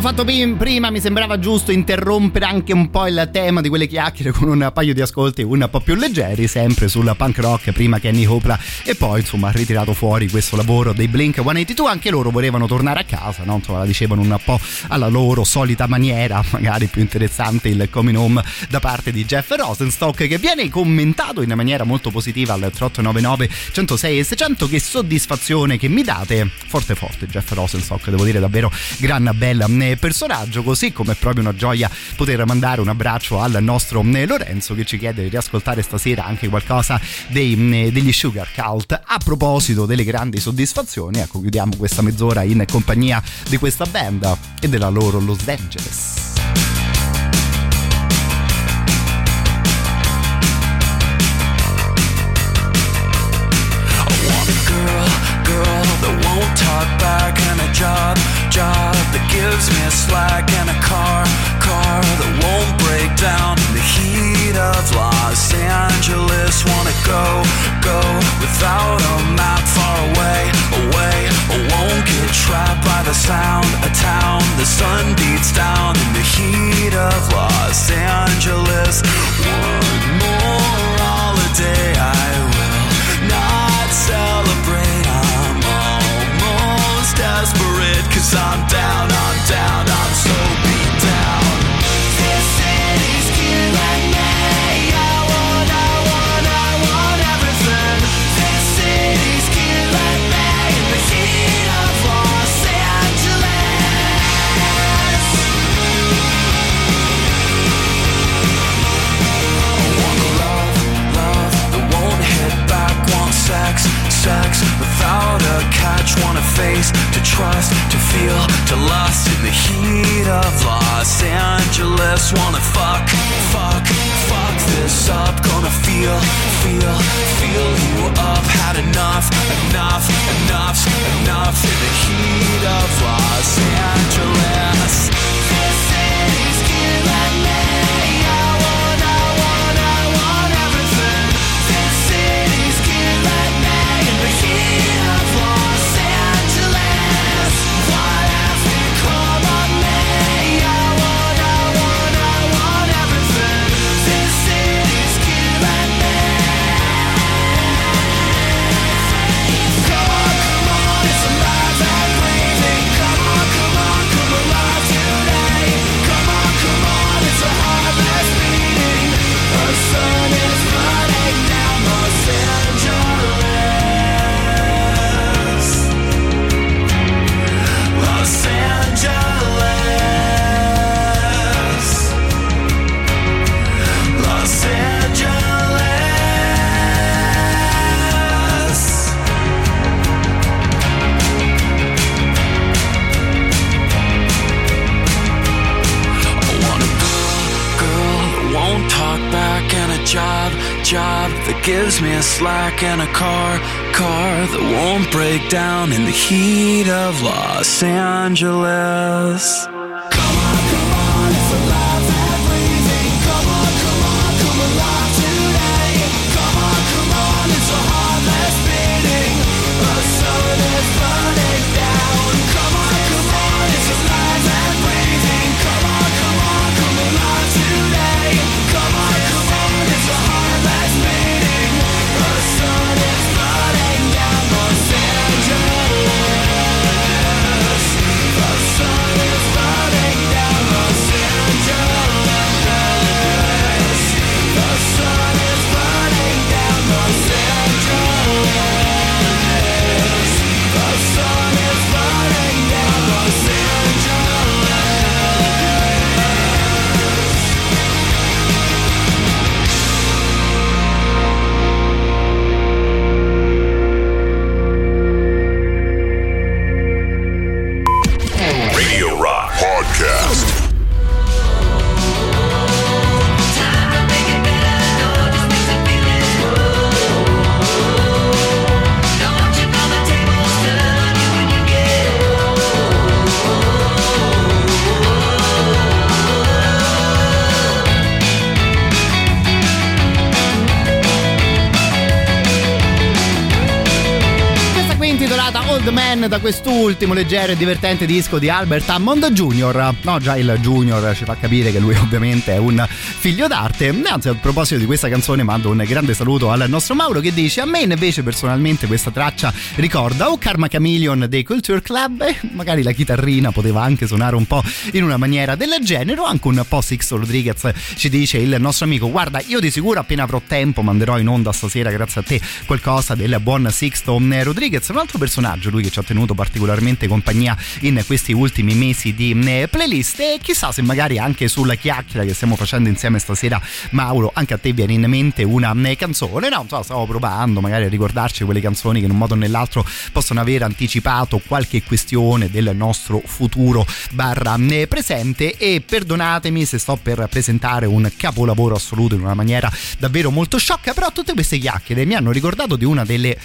Abbiamo fatto prima, mi sembrava giusto interrompere anche un po' il tema di quelle chiacchiere con un paio di ascolti un po' più leggeri, sempre sul punk rock, prima Kenny Hopla e poi insomma ritirato fuori questo lavoro dei Blink 182, anche loro volevano tornare a casa, no? insomma la dicevano un po' alla loro solita maniera, magari più interessante il coming home da parte di Jeff Rosenstock che viene commentato in maniera molto positiva al 3899 106 e 600, che soddisfazione che mi date, forte forte Jeff Rosenstock, devo dire davvero gran bel personaggio, così come è proprio una gioia poter mandare un abbraccio al nostro eh, Lorenzo che ci chiede di riascoltare stasera anche qualcosa dei, eh, degli Sugar Cult. A proposito delle grandi soddisfazioni, ecco, chiudiamo questa mezz'ora in compagnia di questa band e della loro Los Angeles. Talk back and a job, job that gives me a slack and a car, car that won't break down in the heat of Los Angeles. Wanna go, go without a map far away, away. I won't get trapped by the sound of town. The sun beats down in the heat of Los Angeles. One more holiday I will not celebrate. I'm almost desperate I'm down, I'm down, I'm so sex, without a catch. Want a face to trust, to feel, to lust in the heat of Los Angeles. Wanna fuck, fuck, fuck this up. Gonna feel, feel, feel you up. Had enough, enough, enough, enough in the heat of Los Angeles. Job, job that gives me a slack and a car, car that won't break down in the heat of Los Angeles. Quest'ultimo leggero e divertente disco di Albert Hammond Jr. No, già il Junior ci fa capire che lui ovviamente è un figlio d'arte. Anzi, a proposito di questa canzone mando un grande saluto al nostro Mauro che dice a me invece personalmente questa traccia ricorda o Karma Chameleon dei Culture Club e magari la chitarrina poteva anche suonare un po' in una maniera del genere o anche un po' Sixto Rodriguez ci dice il nostro amico guarda io di sicuro appena avrò tempo manderò in onda stasera grazie a te qualcosa del buon Sixto Rodriguez un altro personaggio lui che ci ha tenuto particolarmente compagnia in questi ultimi mesi di eh, playlist. E chissà se magari anche sulla chiacchiera che stiamo facendo insieme stasera Mauro anche a te viene in mente una eh, canzone? No so, stavo provando magari a ricordarci quelle canzoni che in un modo o nell'altro possono aver anticipato qualche questione del nostro futuro barra eh, presente. E perdonatemi se sto per presentare un capolavoro assoluto in una maniera davvero molto sciocca però tutte queste chiacchiere mi hanno ricordato di una delle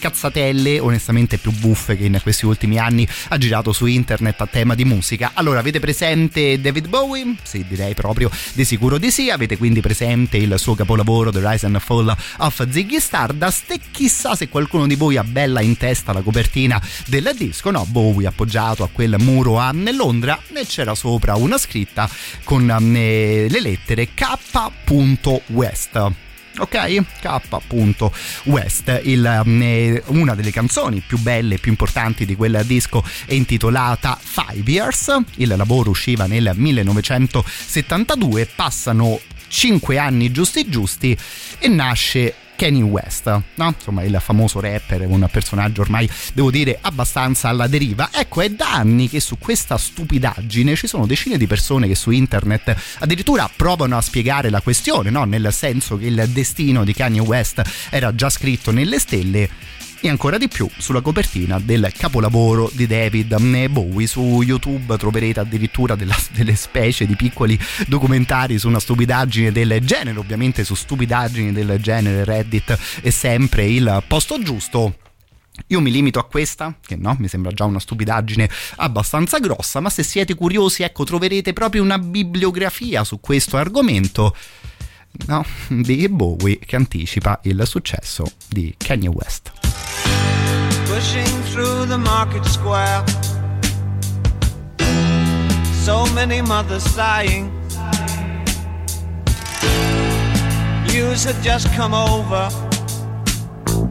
cazzatelle onestamente più buffe che in questi ultimi anni ha girato su internet a tema di musica. Allora, avete presente David Bowie? Sì, direi proprio di sicuro di sì. Avete quindi presente il suo capolavoro The Rise and Fall of Ziggy Stardust e chissà se qualcuno di voi ha bella in testa la copertina del disco. No, Bowie appoggiato a quel muro a Londra e c'era sopra una scritta con eh, le lettere K.West ok? K. West, il, eh, una delle canzoni più belle e più importanti di quel disco è intitolata Five Years, il lavoro usciva nel 1972, passano 5 anni giusti giusti e nasce Kanye West, no? insomma il famoso rapper, un personaggio ormai devo dire abbastanza alla deriva. Ecco, è da anni che su questa stupidaggine ci sono decine di persone che su internet addirittura provano a spiegare la questione, no? nel senso che il destino di Kanye West era già scritto nelle stelle e ancora di più sulla copertina del capolavoro di David Bowie. Su YouTube troverete addirittura della, delle specie di piccoli documentari su una stupidaggine del genere, ovviamente su stupidaggini del genere Reddit è sempre il posto giusto. Io mi limito a questa, che no, mi sembra già una stupidaggine abbastanza grossa, ma se siete curiosi, ecco, troverete proprio una bibliografia su questo argomento no, di Bowie che anticipa il successo di Kanye West. Pushing through the market square. So many mothers sighing. News had just come over.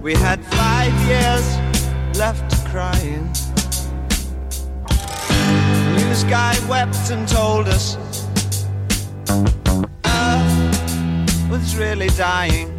We had five years left to crying. News guy wept and told us Earth was really dying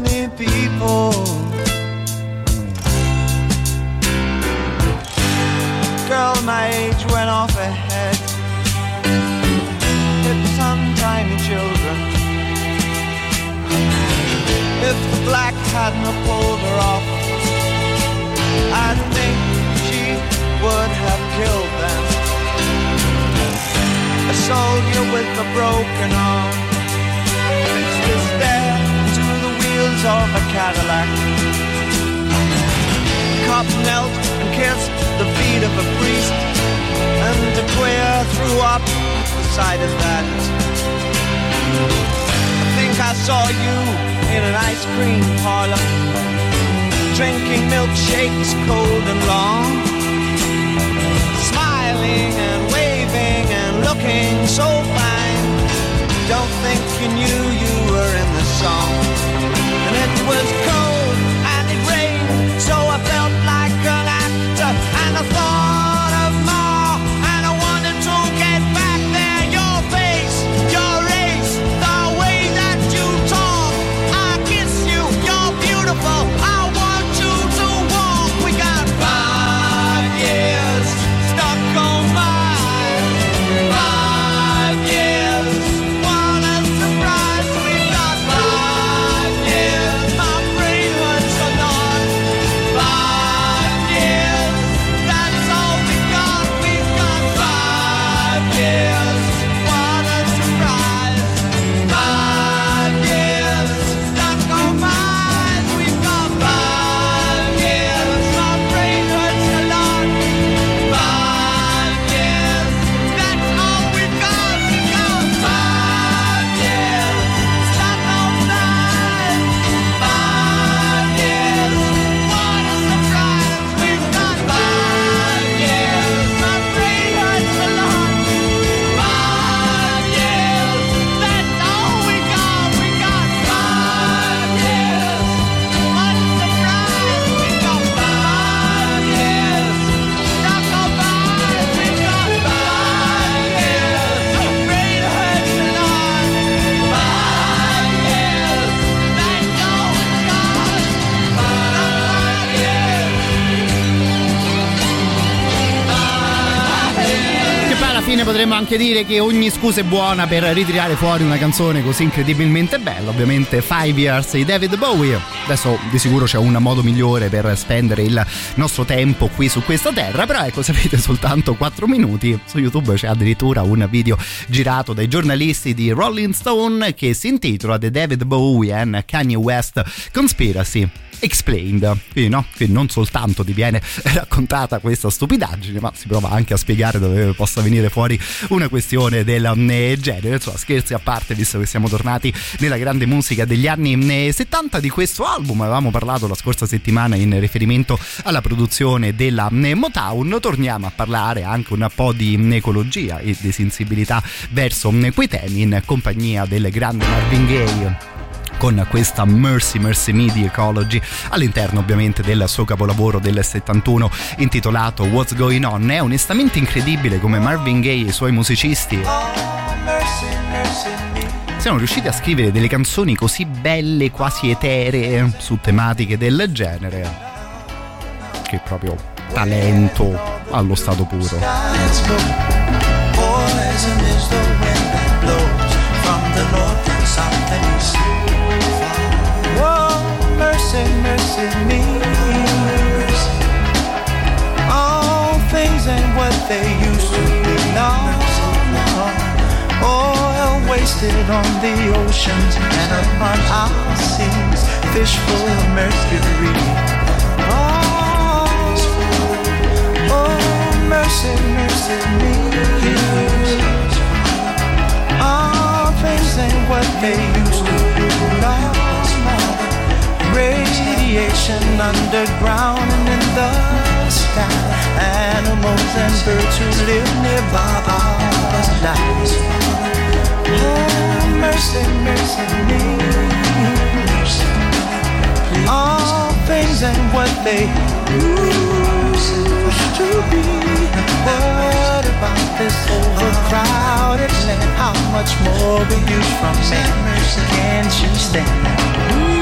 many people. Girl my age went off ahead, hit some tiny children if the black hadn't pulled her off. I think she would have killed them. A soldier with a broken arm the of a Cadillac. Cop knelt and kissed the feet of a priest, and a queer threw up sight of that. I think I saw you in an ice cream parlor, drinking milkshakes cold and long, smiling and waving and looking so fine. Don't think you knew you were in the song. Fine potremmo anche dire che ogni scusa è buona per ritirare fuori una canzone così incredibilmente bella. Ovviamente Five Years di David Bowie. Adesso di sicuro c'è un modo migliore per spendere il nostro tempo qui su questa terra. Però ecco, se avete soltanto 4 minuti, su YouTube c'è addirittura un video girato dai giornalisti di Rolling Stone che si intitola The David Bowie and Kanye West Conspiracy. Explained, quindi, no? quindi non soltanto ti viene raccontata questa stupidaggine, ma si prova anche a spiegare dove possa venire fuori una questione del mm, genere. Insomma, scherzi a parte, visto che siamo tornati nella grande musica degli anni 70 di questo album, avevamo parlato la scorsa settimana in riferimento alla produzione della mm, Motown, torniamo a parlare anche un po' di mm, ecologia e di sensibilità verso quei temi in compagnia del grande Marvin Gaye con questa Mercy Mercy Me di Ecology all'interno ovviamente del suo capolavoro del 71 intitolato What's Going On è onestamente incredibile come Marvin Gaye e i suoi musicisti siano riusciti a scrivere delle canzoni così belle quasi eteree su tematiche del genere che proprio talento allo stato puro Poison is the wind that blows from the north and south and east. Whoa, mercy, mercy me. All things ain't what they used to be. No. Oil wasted on the oceans and upon our seas. Fish full of mercury. Oh, mercy, mercy me. All things ain't what they Radiation underground and in the sky. Animals and birds who live nearby are nice. Oh, mercy, mercy me. All things ain't what they used to be. What about this overcrowded land? How much more will you from me? Can't you stand that?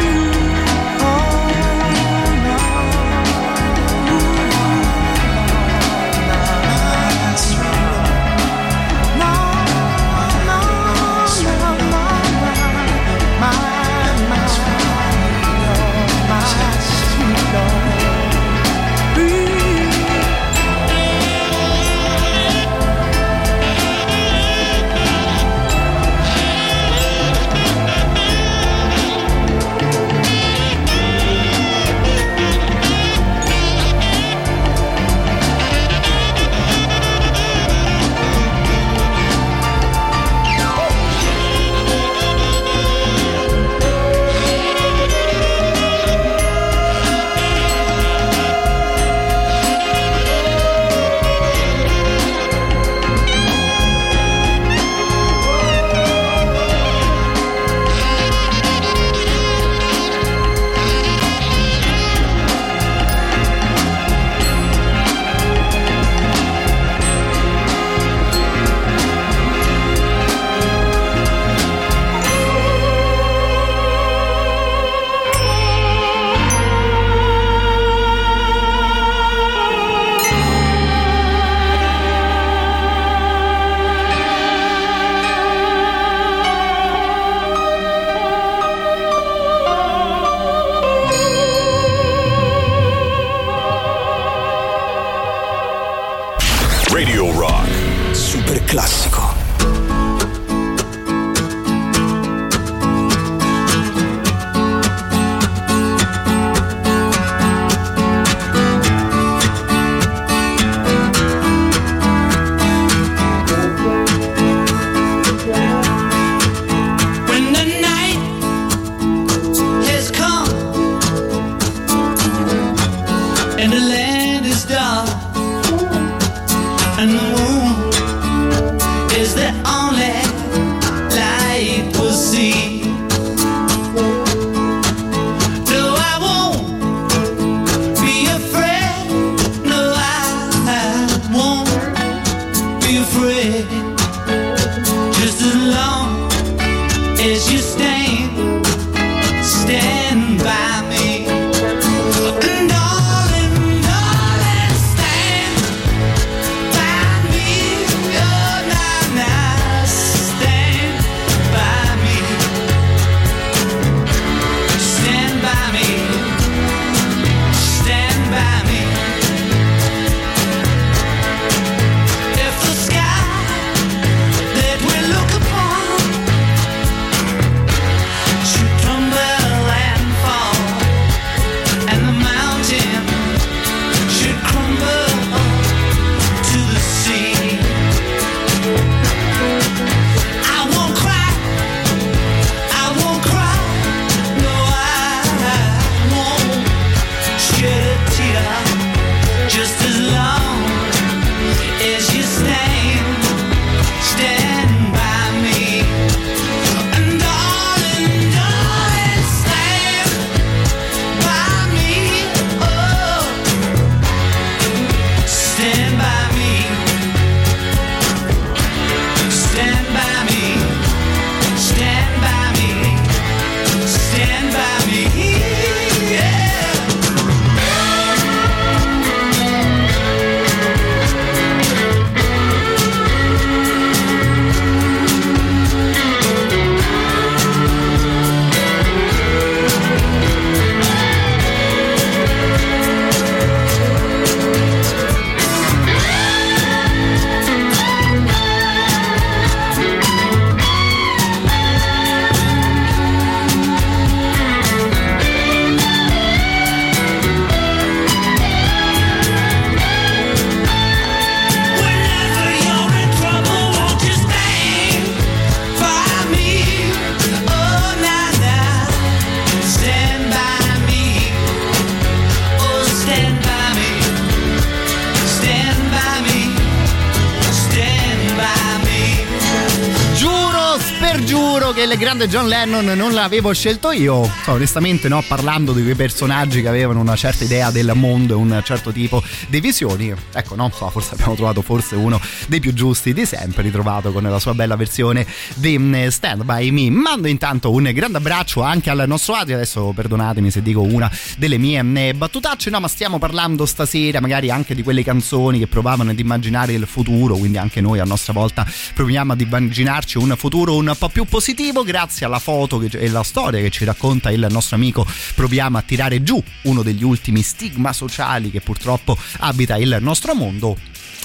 John Lennon non l'avevo scelto io. So, onestamente, no, parlando di quei personaggi che avevano una certa idea del mondo e un certo tipo di visioni. Ecco, non so, forse abbiamo trovato forse uno dei più giusti di sempre, ritrovato con la sua bella versione di mm, Stand By Me. Mando intanto un grande abbraccio anche al nostro Adri. Adesso perdonatemi se dico una delle mie mm, battutacce, no, ma stiamo parlando stasera magari anche di quelle canzoni che provavano ad immaginare il futuro, quindi anche noi a nostra volta proviamo ad immaginarci un futuro un po' più positivo grazie alla foto che, e alla storia che ci racconta il nostro amico proviamo a tirare giù uno degli ultimi stigma sociali che purtroppo abita il nostro mondo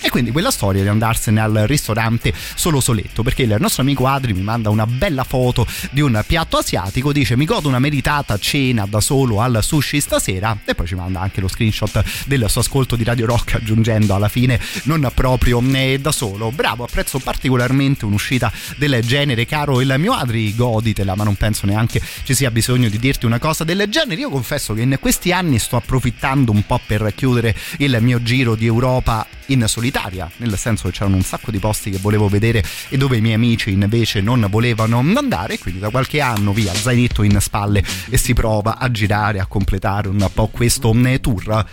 e quindi quella storia di andarsene al ristorante solo soletto, perché il nostro amico Adri mi manda una bella foto di un piatto asiatico, dice mi godo una meritata cena da solo al sushi stasera e poi ci manda anche lo screenshot del suo ascolto di Radio Rock aggiungendo alla fine non proprio eh, da solo. Bravo, apprezzo particolarmente un'uscita del genere, caro il mio Adri, goditela, ma non penso neanche ci sia bisogno di dirti una cosa del genere. Io confesso che in questi anni sto approfittando un po' per chiudere il mio giro di Europa in solitaria, nel senso che c'erano un sacco di posti che volevo vedere e dove i miei amici invece non volevano andare, quindi da qualche anno via, zainetto in spalle e si prova a girare, a completare un po' questo mm, tour.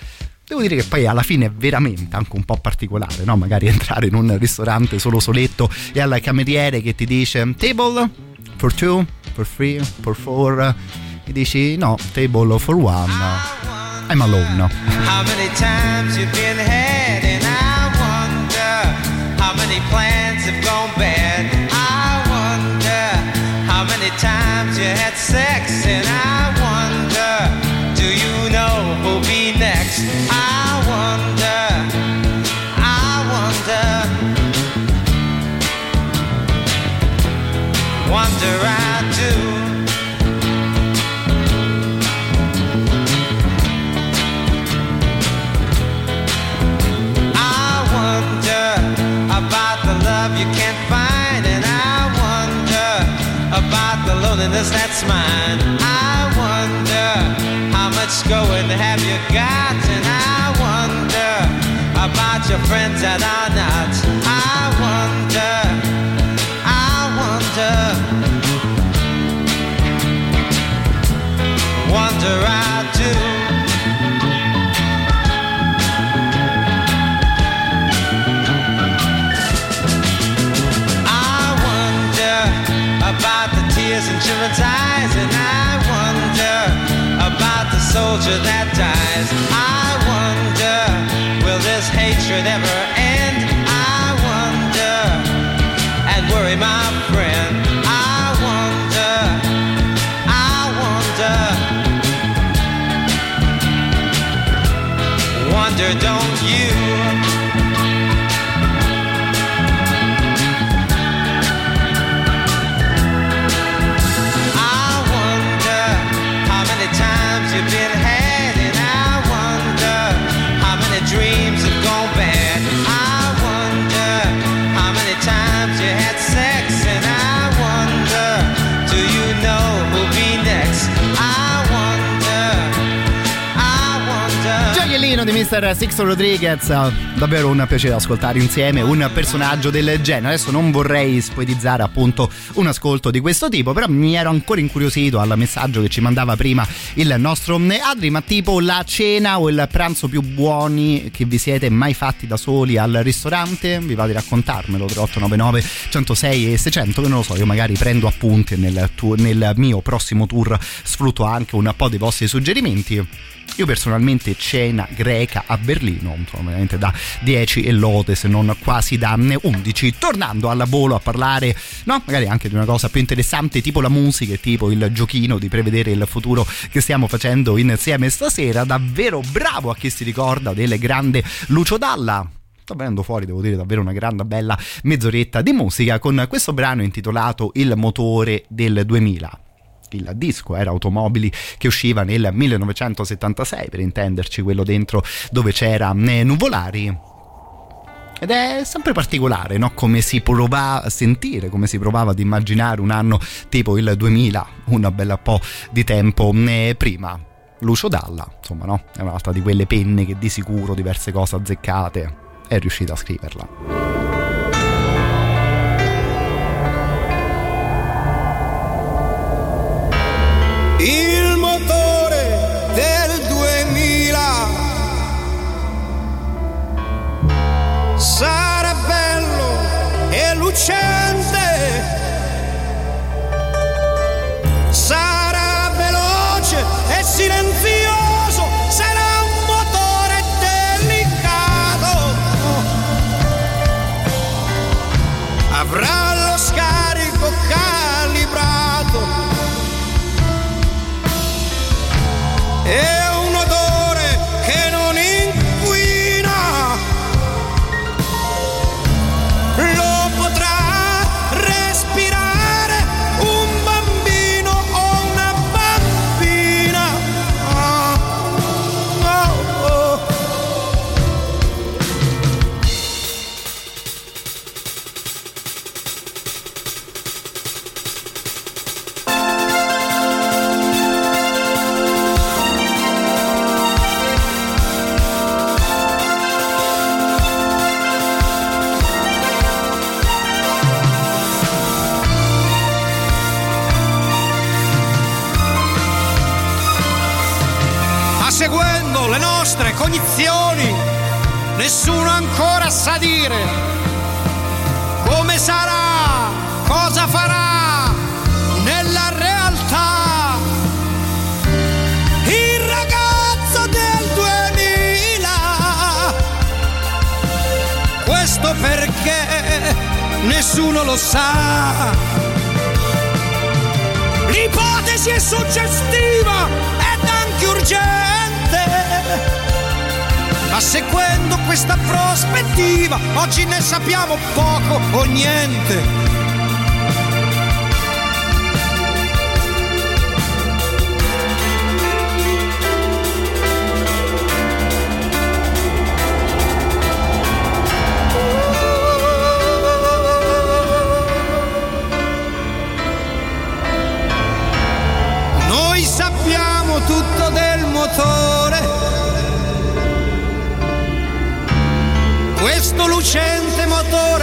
Devo dire che poi alla fine è veramente anche un po' particolare, no? Magari entrare in un ristorante solo soletto e al cameriere che ti dice table for two, for three, for four e dici no, table for one, I'm alone. How many times you've been had, plans have gone bad. I wonder how many times you had sex, and I can't find, and I wonder about the loneliness that's mine. I wonder how much going have you got, and I wonder about your friends that are not. I wonder, I wonder, wonder I eyes, and I wonder about the soldier that dies. I wonder, will this hatred ever Mr. Sixto Rodriguez, davvero un piacere ascoltare insieme un personaggio del genere. Adesso non vorrei spoetizzare appunto un ascolto di questo tipo, però mi ero ancora incuriosito al messaggio che ci mandava prima il nostro Adri, ma tipo la cena o il pranzo più buoni che vi siete mai fatti da soli al ristorante? Vi va di raccontarmelo 3899 106 e 600 che non lo so, io magari prendo appunti nel, tuo- nel mio prossimo tour sfrutto anche un po' dei vostri suggerimenti. Io personalmente cena greca a Berlino, veramente da 10 e lode, se non quasi da 11. Tornando al volo a parlare, no, magari anche di una cosa più interessante, tipo la musica, e tipo il giochino di prevedere il futuro che stiamo facendo insieme stasera. Davvero bravo a chi si ricorda del grande Lucio Dalla sta venendo fuori, devo dire, davvero una grande bella mezz'oretta di musica con questo brano intitolato Il motore del 2000. Il disco era Automobili che usciva nel 1976, per intenderci, quello dentro dove c'era eh, Nuvolari. Ed è sempre particolare, no? Come si provava a sentire, come si provava ad immaginare un anno tipo il 2000, una bella po' di tempo eh, prima. Lucio Dalla, insomma, no? È un'altra di quelle penne che di sicuro diverse cose azzeccate è riuscita a scriverla. Cognizioni, nessuno ancora sa dire come sarà, cosa farà nella realtà. Il ragazzo del 2000, questo perché nessuno lo sa. L'ipotesi è suggestiva ed anche urgente. Ma seguendo questa prospettiva, oggi ne sappiamo poco o niente. Lucente motore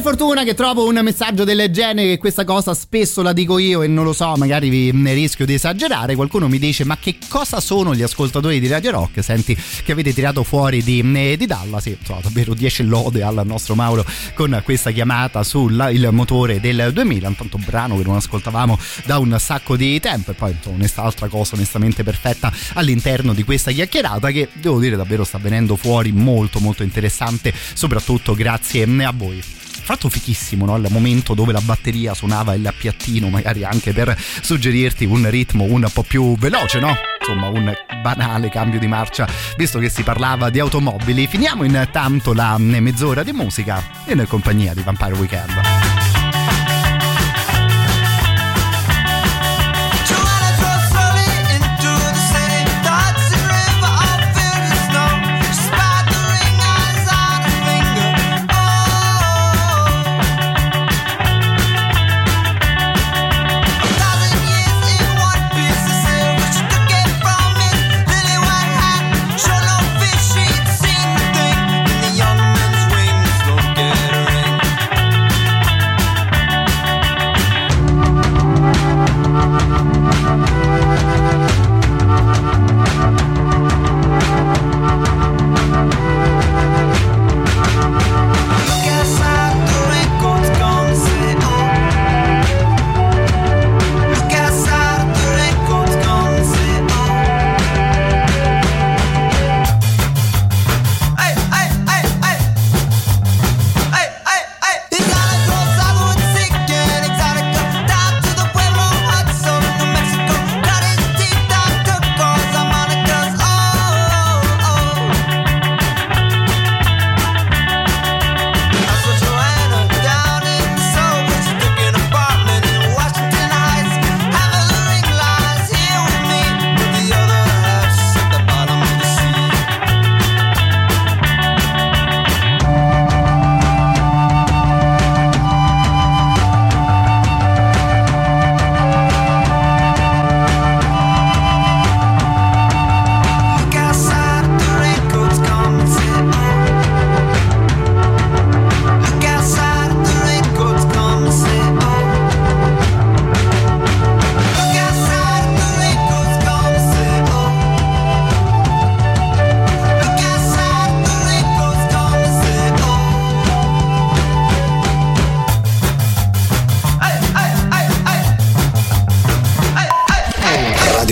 per fortuna che trovo un messaggio del genere, questa cosa spesso la dico io e non lo so, magari vi ne rischio di esagerare. Qualcuno mi dice: Ma che cosa sono gli ascoltatori di Radio Rock? Senti, che avete tirato fuori di, eh, di Dallas. Sì, insomma, davvero 10 lode al nostro Mauro con questa chiamata sul motore del 2000. Intanto brano che non ascoltavamo da un sacco di tempo. E poi, quest'altra cosa onestamente perfetta all'interno di questa chiacchierata che devo dire davvero sta venendo fuori molto, molto interessante, soprattutto grazie a voi fatto fichissimo no? il momento dove la batteria suonava il piattino magari anche per suggerirti un ritmo un po' più veloce no? insomma un banale cambio di marcia visto che si parlava di automobili finiamo intanto la mezz'ora di musica in compagnia di Vampire Weekend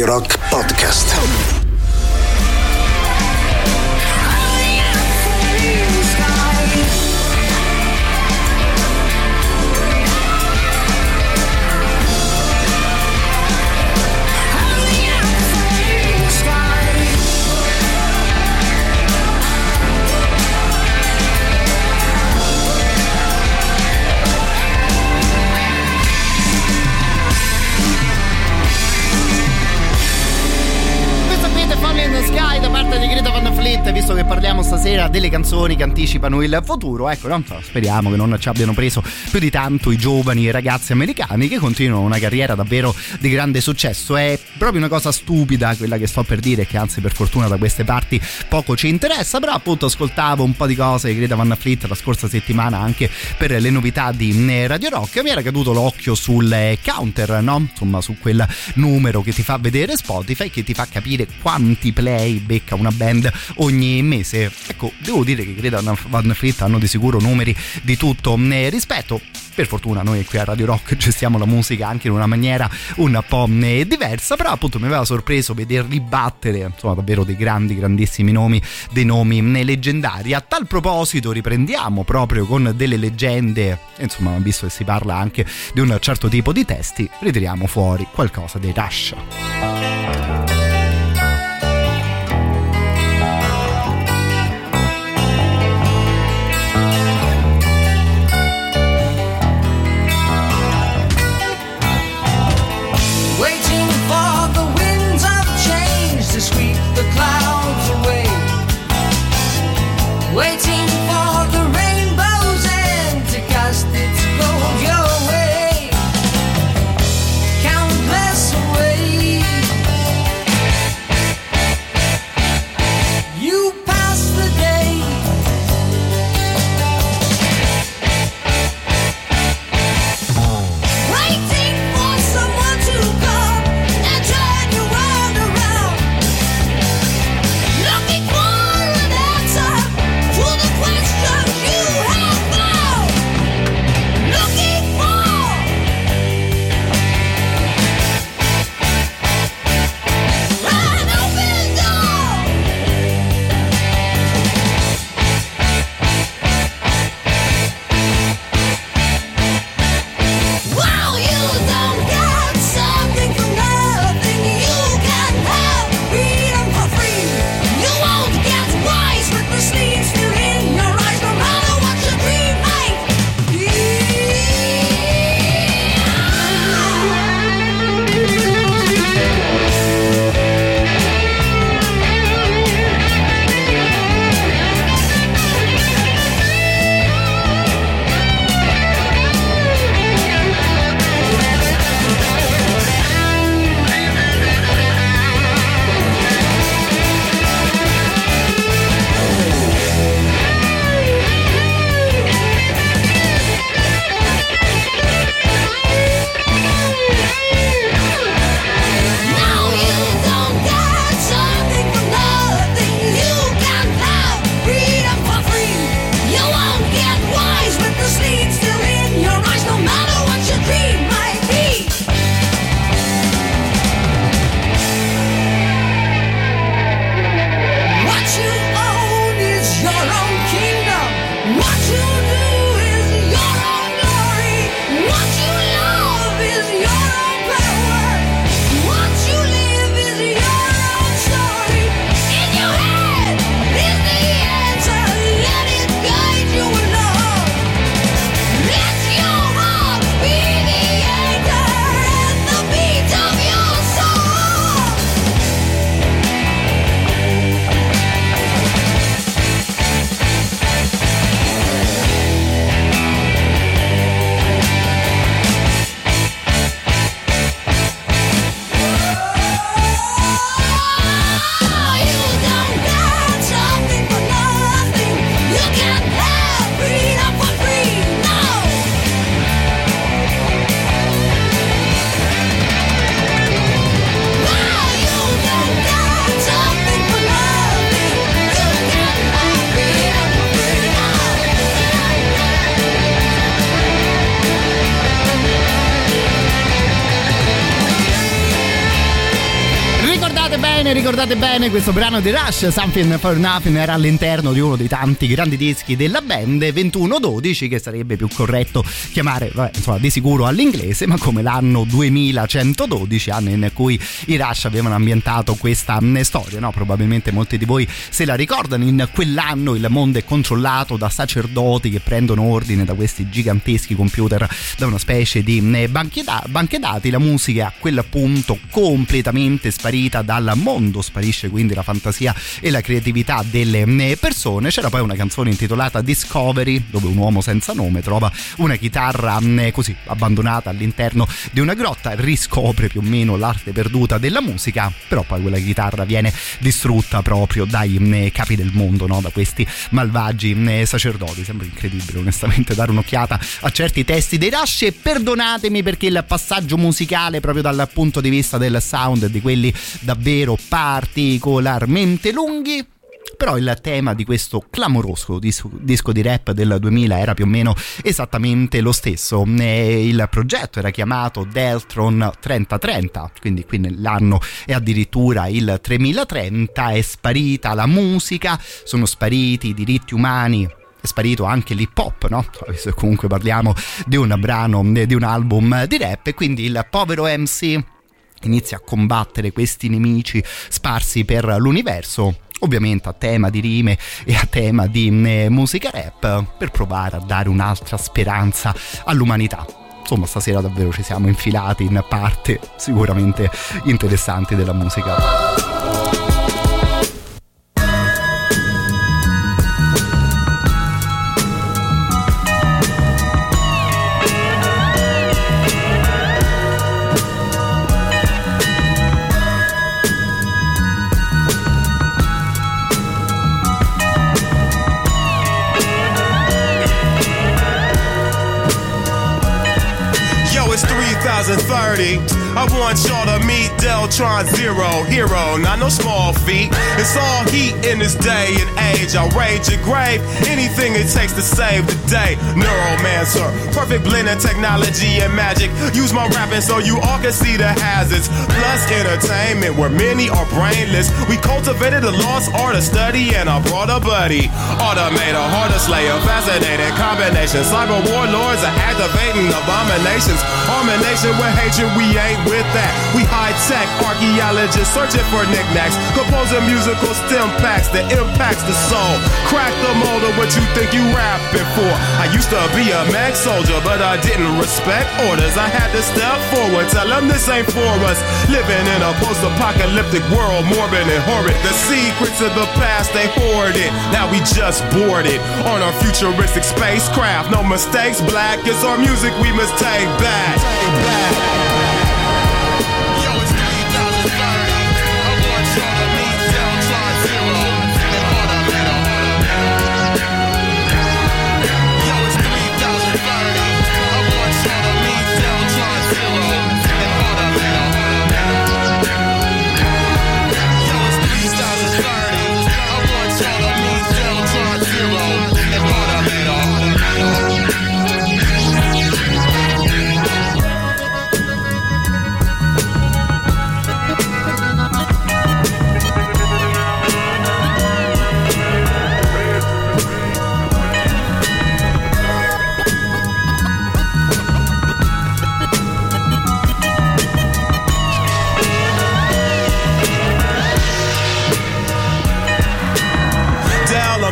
Rock Podcast. Sky Fleet, visto che parliamo stasera delle canzoni che anticipano il futuro, ecco, no? speriamo che non ci abbiano preso più di tanto i giovani ragazzi americani che continuano una carriera davvero di grande successo. È proprio una cosa stupida quella che sto per dire, che anzi per fortuna da queste parti poco ci interessa, però appunto ascoltavo un po' di cose di Greta Van Fleet la scorsa settimana anche per le novità di eh, Radio Rock, mi era caduto l'occhio sul eh, counter, no? Insomma, su quel numero che ti fa vedere Spotify, che ti fa capire quanti play becca una band ogni mese. Ecco, devo dire che Greta Van Fleet hanno di sicuro numeri di tutto eh, rispetto. Per fortuna noi qui a Radio Rock gestiamo la musica anche in una maniera un po' eh, diversa, però appunto mi aveva sorpreso vederli battere, insomma, davvero dei grandi, grandissimi nomi, dei nomi eh, leggendari. A tal proposito riprendiamo proprio con delle leggende, insomma, visto che si parla anche di un certo tipo di testi, ritiriamo fuori qualcosa dei Rush. Ricordate bene questo brano di Rush, Something for Nothing era all'interno di uno dei tanti grandi dischi della band 2112 che sarebbe più corretto chiamare, vabbè, insomma, di sicuro all'inglese, ma come l'anno 2112, anno in cui i Rush avevano ambientato questa mh, storia, no? Probabilmente molti di voi se la ricordano, in quell'anno il mondo è controllato da sacerdoti che prendono ordine da questi giganteschi computer, da una specie di da- banche dati, la musica è a quel punto completamente sparita dal mondo, sparisce quindi la fantasia e la creatività delle mh, persone. C'era poi una canzone intitolata Discovery, dove un uomo senza nome trova una chitarra mh, così abbandonata all'interno di una grotta, riscopre più o meno l'arte perduta della musica, però poi quella chitarra viene distrutta proprio dai mh, capi del mondo, no? da questi malvagi sacerdoti. Sembra incredibile, onestamente, dare un'occhiata a certi testi dei Rush e perdonatemi perché il passaggio musicale proprio dal punto di vista del sound di quelli davvero particolarmente lunghi però il tema di questo clamoroso dis- disco di rap del 2000 era più o meno esattamente lo stesso. E il progetto era chiamato Deltron 3030, quindi qui nell'anno è addirittura il 3030, è sparita la musica, sono spariti i diritti umani è sparito anche l'hip hop, no? Che comunque parliamo di un brano, di un album di rap e quindi il povero MC inizia a combattere questi nemici sparsi per l'universo ovviamente a tema di rime e a tema di eh, musica rap per provare a dare un'altra speranza all'umanità. Insomma stasera davvero ci siamo infilati in parte sicuramente interessanti della musica 3030. I want y'all to meet Deltron Zero, hero, not no small feat. It's all heat in this day and age. I'll rage your grave, anything it takes to save the day. Neuromancer, perfect blend of technology and magic. Use my rapping so you all can see the hazards. Plus entertainment, where many are brainless. We cultivated a lost art of study, and I brought a buddy. Automator, harder slayer, fascinating combination. Cyber warlords are activating abominations. Harmonation with hatred, we ain't with that. We high tech archaeologists searching for knickknacks. Composing musical stem packs that impacts the soul. Crack the mold of what you think you rapping for. I used to be a mag soldier, but I didn't respect orders. I had to step forward, tell them this ain't for us. Living in a post apocalyptic world, morbid and horrid. The secrets of the past, they hoard it. Now we just board it on our futuristic spacecraft. No mistakes, black is our music we must take back. Take back.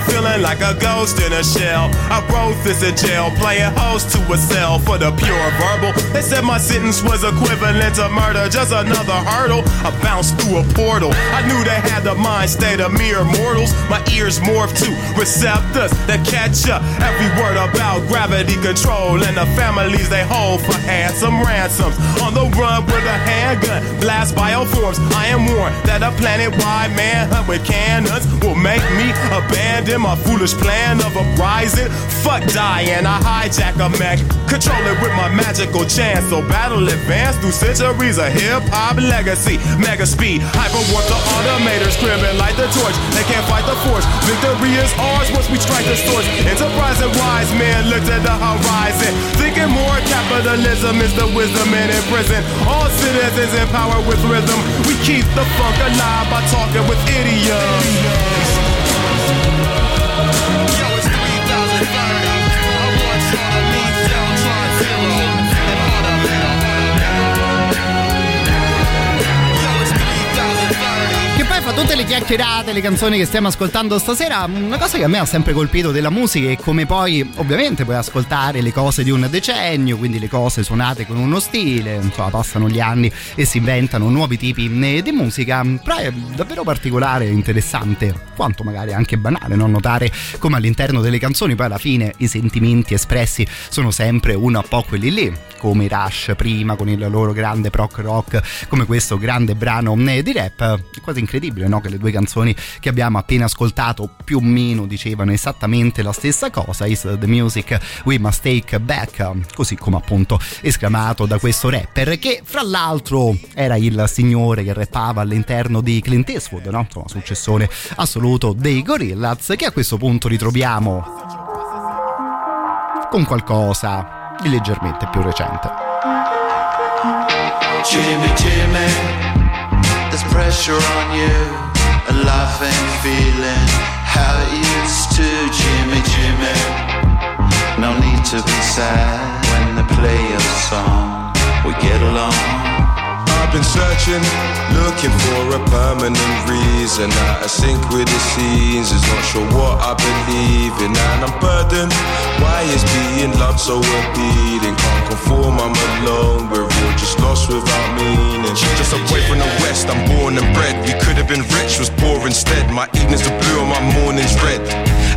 Feeling like a ghost in a shell. I wrote this in jail, playing host to a cell for the pure verbal. They said my sentence was equivalent to murder, just another hurdle. I bounced through a portal. I knew they had the mind state of mere mortals. My ears morphed to receptors that catch up every word about gravity control and the families they hold for handsome ransoms. On the run with a handgun, blast bioforms. I am warned that a planet-wide manhunt with cannons will make me abandon my foolish plan of uprising. Fuck dying, I hijack a mech, control it with my magical chance. So battle advance through centuries of hip hop legacy. Mega speed, hyper warp the automators, cribbing like the torch. They can't fight the force. Victory is ours once we strike the source. Enterprise and wise men looked at the horizon, thinking more Capitalism is the wisdom in prison. All citizens empowered with rhythm. We keep the funk alive by talking with idioms. Thank you. 3030. Che poi fa tutte le chiacchierate, le canzoni che stiamo ascoltando stasera, una cosa che a me ha sempre colpito della musica è come poi ovviamente puoi ascoltare le cose di un decennio, quindi le cose suonate con uno stile, insomma passano gli anni e si inventano nuovi tipi eh, di musica, però è davvero particolare e interessante, quanto magari anche banale, non notare come all'interno delle canzoni poi alla fine i sentimenti espressi sono sempre un po' quelli lì, come i Rush prima con il loro grande proc rock, come questo grande brano eh, di rap, è quasi incredibile no? che le due canzoni che abbiamo appena ascoltato più o meno dicevano esattamente la stessa cosa, is the music we must take back, così come appunto esclamato da questo rapper che fra l'altro era il signore che rappava all'interno di Clint Eastwood, no? insomma successore assoluto dei Gorillaz che a questo punto ritroviamo con qualcosa di leggermente più recente. Jimmy, Jimmy, pressure on you. A life feeling how it used to. Jimmy, Jimmy, no need to be sad when they play a song. We get along. I've been searching, looking for a permanent reason. Of sync with the is not sure what I believe in, and I'm burdened. Why is being loved so appealing? Can't conform, I'm alone. We're all just lost without meaning. Just a boy from the west, I'm born and bred. We could have been rich, was poor instead. My evenings are blue and my mornings red.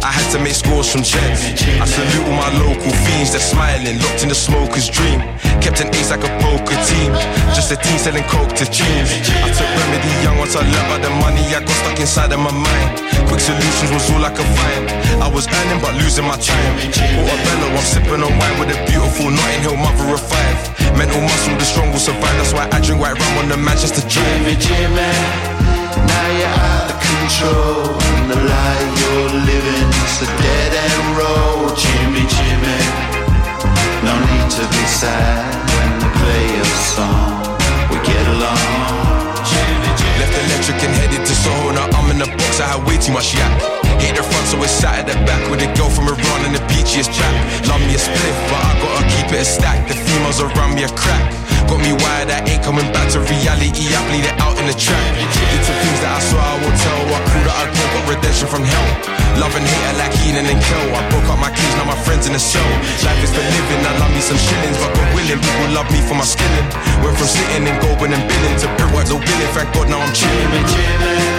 I had to make scores from checks. I salute all my local fiends, they're smiling, locked in the smoker's dream. Kept an ace like a poker team, just a team selling coke to teens. I took remedy young once I learned about the money I got stuck inside of my mind. Quick solutions was all I could find. I was earning but losing my time. Portobello, I'm sipping on wine with a beautiful Notting Hill mother of five. Mental muscle, the strong will survive. That's why I drink white rum on the Manchester Drive. Jimmy, Jimmy, now you're out of control. And the you're a dead end road. Jimmy, Jimmy, no need to be sad when play song. We get along. Left electric and headed to Soho. In the box, I had way too much yak. Hit the front, so it's sat at the back with a girl from Iran and the beachiest trap. Love me a spliff, but I gotta keep it a stack. The females around me a crack. Got me wired, I ain't coming back to reality. I bleed it out in the track. Did some things that I swear I won't tell. I crew that I go, got redemption from hell. Love and hate, like Keenan and Kel. I broke up my keys, now my friends in the cell. Life is for living, I love me some shillings, but God willing, people love me for my skilling. Went from sitting and going and billing to brick work, no billing. Thank God now I'm chilling.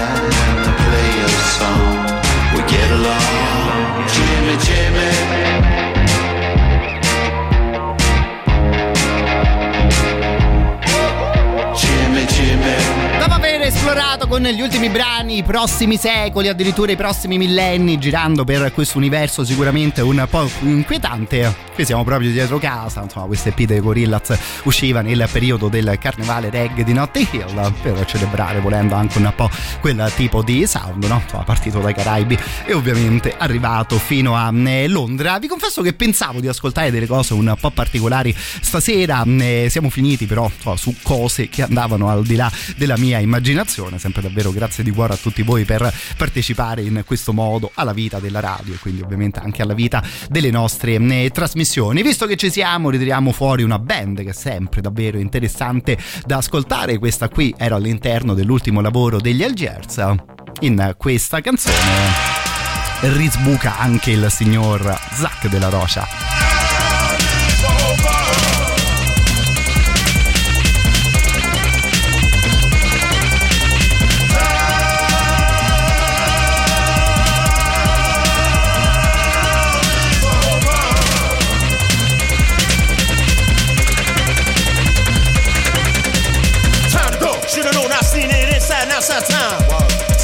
esplorato con gli ultimi brani i prossimi secoli, addirittura i prossimi millenni, girando per questo universo sicuramente un po' inquietante, qui siamo proprio dietro casa, insomma queste EP dei Gorillaz usciva nel periodo del carnevale reggae di Notting Hill per celebrare volendo anche un po' quel tipo di sound, no? Insomma partito dai Caraibi e ovviamente arrivato fino a eh, Londra. Vi confesso che pensavo di ascoltare delle cose un po' particolari stasera, eh, siamo finiti però insomma, su cose che andavano al di là della mia immaginazione, sempre davvero grazie di cuore a tutti voi per partecipare in questo modo alla vita della radio e quindi ovviamente anche alla vita delle nostre eh, trasmissioni. Visto che ci siamo, ritiriamo fuori una band che è sempre davvero interessante da ascoltare, questa qui era all'interno dell'ultimo lavoro degli Algiers. In questa canzone risbuca anche il signor Zac della Rocha.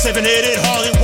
788 Harley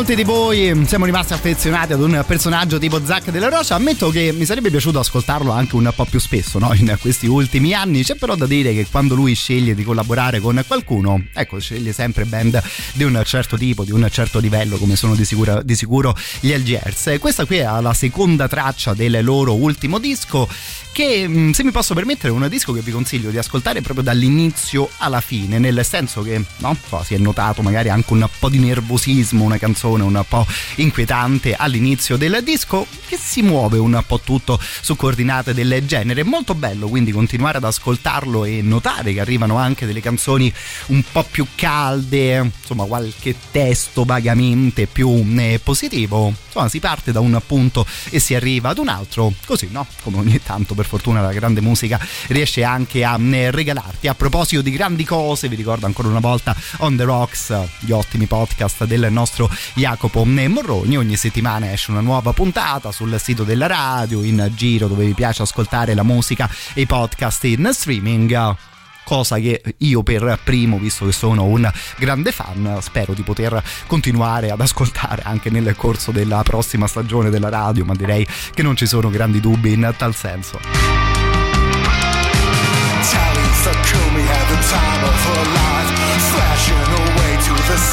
molti di voi, siamo rimasti affezionati ad un personaggio tipo Zack della Rocha. Ammetto che mi sarebbe piaciuto ascoltarlo anche un po' più spesso no? in questi ultimi anni. C'è però da dire che quando lui sceglie di collaborare con qualcuno, ecco, sceglie sempre band di un certo tipo, di un certo livello, come sono di sicuro, di sicuro gli Algiers. Questa qui è la seconda traccia del loro ultimo disco che mh, se mi posso permettere è un disco che vi consiglio di ascoltare proprio dall'inizio alla fine nel senso che no, so, si è notato magari anche un po' di nervosismo una canzone un po' inquietante all'inizio del disco che si muove un po' tutto su coordinate del genere. Molto bello quindi continuare ad ascoltarlo e notare che arrivano anche delle canzoni un po' più calde insomma qualche testo vagamente più eh, positivo. Insomma si parte da un punto e si arriva ad un altro così no? Come ogni tanto per fortuna la grande musica riesce anche a eh, regalarti. A proposito di grandi cose vi ricordo ancora una volta On The Rocks gli ottimi podcast del nostro Jacopo Morroni ogni settimana esce una nuova puntata sul sito della radio in giro dove vi piace ascoltare la musica e i podcast in streaming. Cosa che io per primo, visto che sono un grande fan, spero di poter continuare ad ascoltare anche nel corso della prossima stagione della radio, ma direi che non ci sono grandi dubbi in tal senso.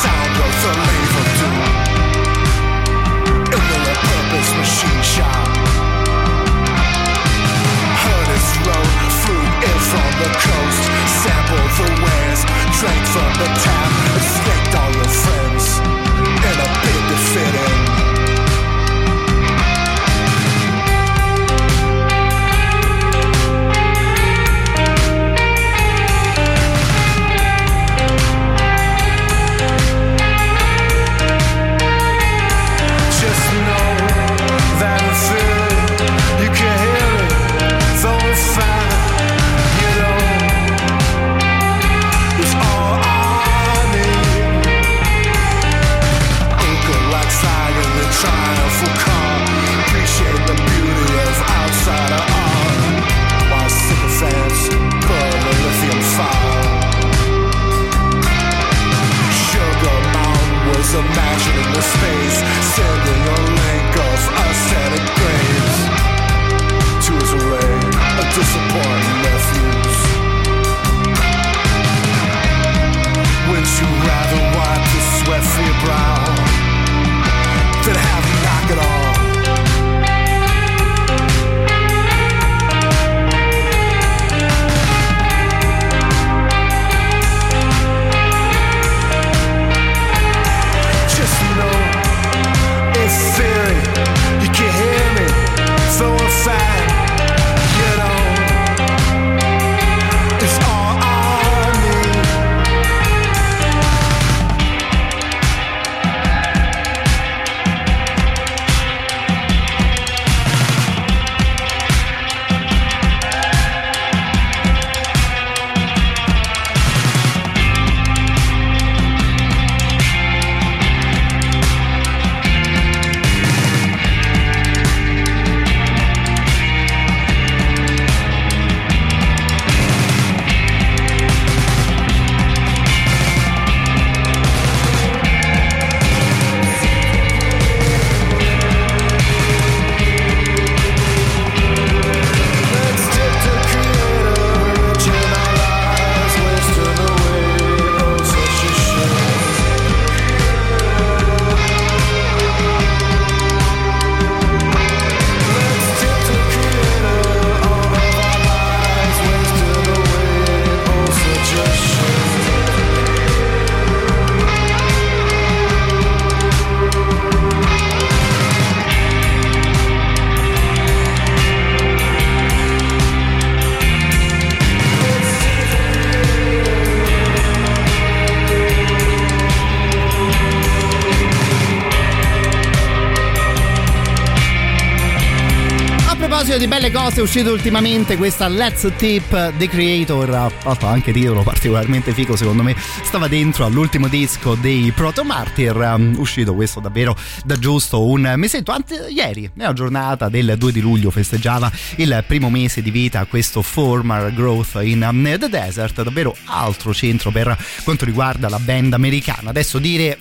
Talitha coast, sampled the wares, drank from the tap, cose è uscito ultimamente questa Let's Tip The Creator, fatto anche titolo particolarmente figo secondo me, stava dentro all'ultimo disco dei Proto Martyr, um, uscito questo davvero da giusto un mesetto, anzi ieri, nella giornata del 2 di luglio festeggiava il primo mese di vita questo Former Growth in um, the Desert, davvero altro centro per quanto riguarda la band americana. Adesso dire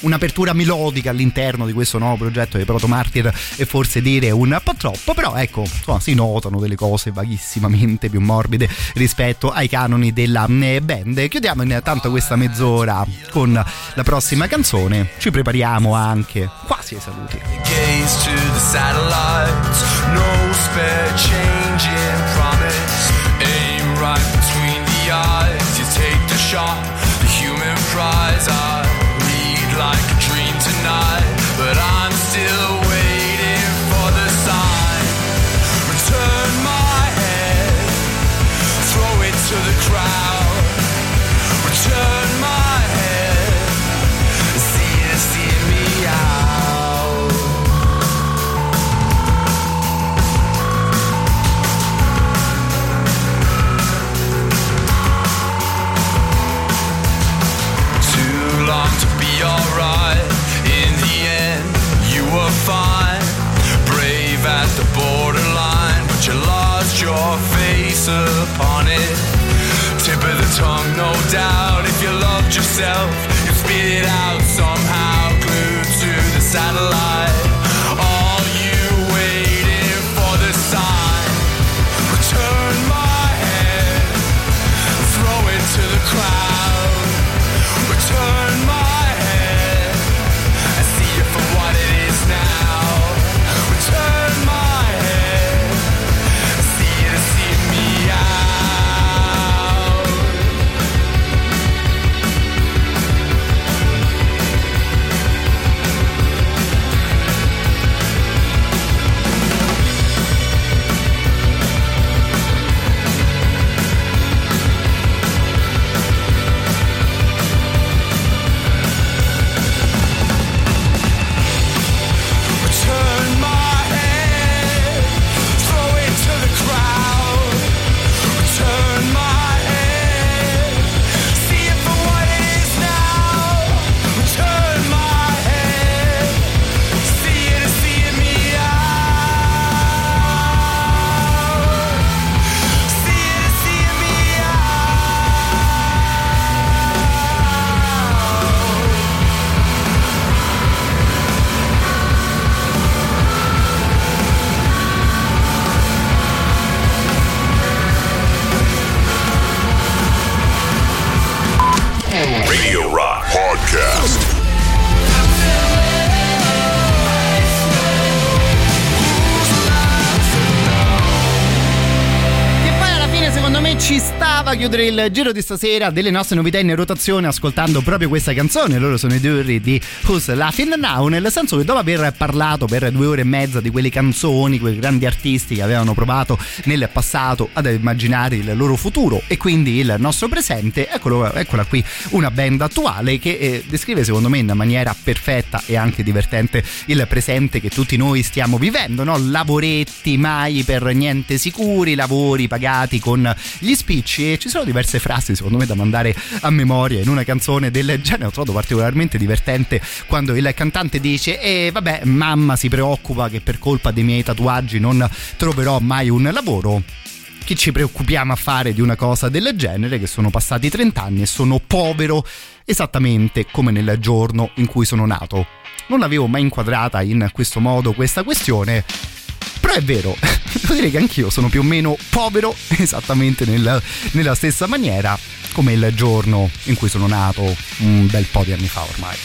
un'apertura melodica all'interno di questo nuovo progetto dei Proto Martyr e forse dire un po' troppo, però ecco, insomma, si notano delle cose vaghissimamente più morbide rispetto ai canoni della eh, band. Chiudiamo intanto questa mezz'ora con la prossima canzone, ci prepariamo anche quasi ai saluti. Aim right between the eyes. You take the shot, the human prize. Stava a chiudere il giro di stasera delle nostre novità in rotazione ascoltando proprio questa canzone. Loro sono i Durri di Who's Laughing Now, nel senso che dopo aver parlato per due ore e mezza di quelle canzoni, quei grandi artisti che avevano provato nel passato ad immaginare il loro futuro e quindi il nostro presente, eccolo, eccola qui una band attuale che eh, descrive secondo me in maniera perfetta e anche divertente il presente che tutti noi stiamo vivendo, no? lavoretti mai per niente sicuri, lavori pagati con gli spicci e ci sono diverse frasi secondo me da mandare a memoria in una canzone del genere. Ho trovato particolarmente divertente quando il cantante dice e vabbè mamma si preoccupa che per colpa dei miei tatuaggi non troverò mai un lavoro. Chi ci preoccupiamo a fare di una cosa del genere che sono passati 30 anni e sono povero esattamente come nel giorno in cui sono nato. Non avevo mai inquadrata in questo modo questa questione però è vero, devo dire che anch'io sono più o meno povero esattamente nel- nella stessa maniera come il giorno in cui sono nato un bel po' di anni fa ormai.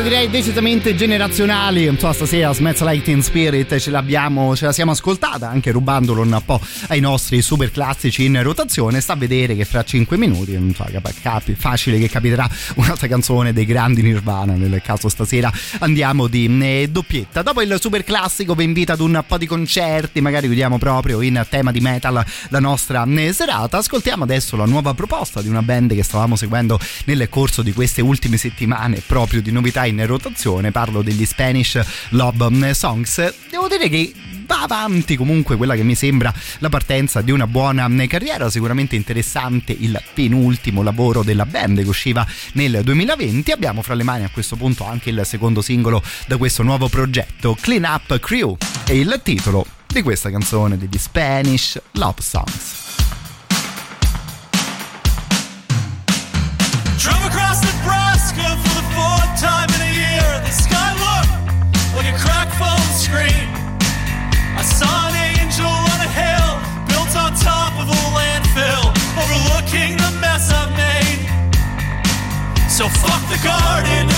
remix direi decisamente generazionali. Un stasera Smells Lighting Spirit ce l'abbiamo ce la siamo ascoltata anche rubandolo un po' ai nostri super classici in rotazione. Sta a vedere che fra 5 minuti non capi, facile che capiterà un'altra canzone dei grandi Nirvana. Nel caso stasera andiamo di eh, doppietta. Dopo il super classico vi invito ad un po' di concerti magari chiudiamo proprio in tema di metal la nostra eh, serata. Ascoltiamo adesso la nuova proposta di una band che stavamo seguendo nel corso di queste ultime settimane proprio di novità in rotazione, parlo degli Spanish Love mm, Songs, devo dire che va avanti comunque quella che mi sembra la partenza di una buona mm, carriera, sicuramente interessante il penultimo lavoro della band che usciva nel 2020, abbiamo fra le mani a questo punto anche il secondo singolo da questo nuovo progetto, Clean Up Crew, e il titolo di questa canzone degli Spanish Love Songs. So fuck the garden.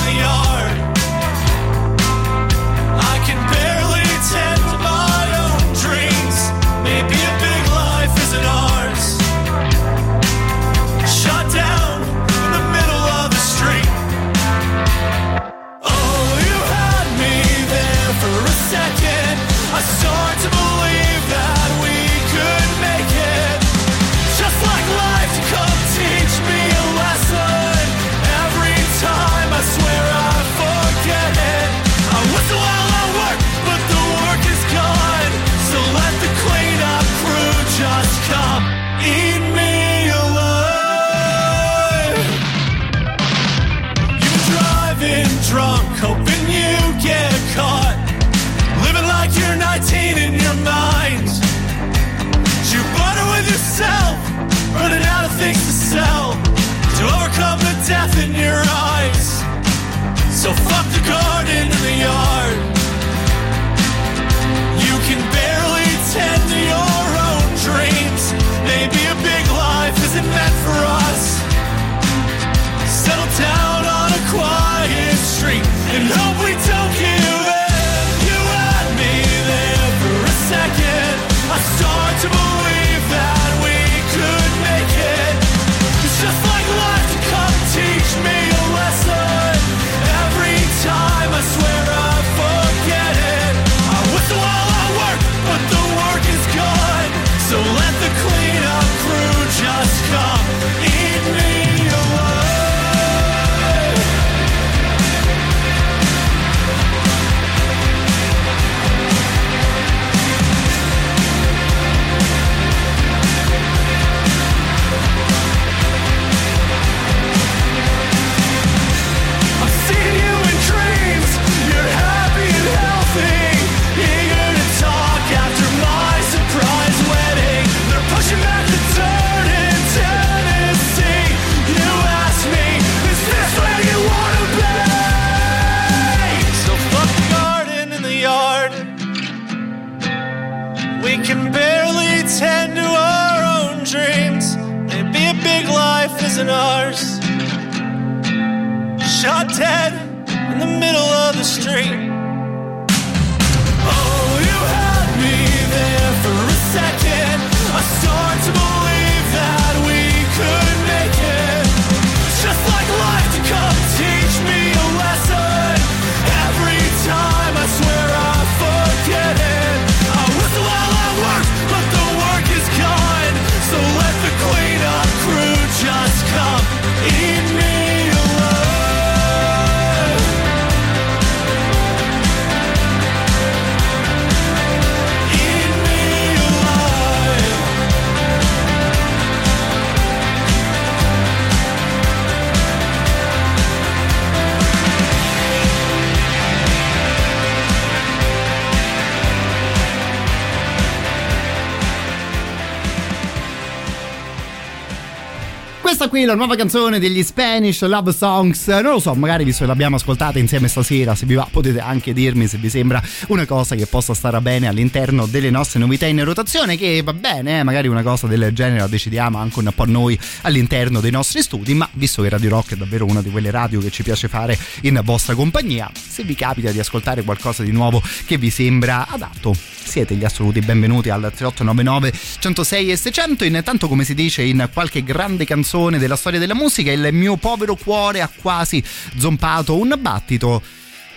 Qui la nuova canzone degli Spanish Love Songs. Non lo so, magari visto che l'abbiamo ascoltata insieme stasera, se vi va potete anche dirmi se vi sembra una cosa che possa stare bene all'interno delle nostre novità in rotazione, che va bene, eh, magari una cosa del genere la decidiamo anche un po' noi all'interno dei nostri studi, ma visto che Radio Rock è davvero una di quelle radio che ci piace fare in vostra compagnia, se vi capita di ascoltare qualcosa di nuovo che vi sembra adatto, siete gli assoluti benvenuti al 3899 106 e 600. Intanto, come si dice in qualche grande canzone della storia della musica, il mio povero cuore ha quasi zompato un battito.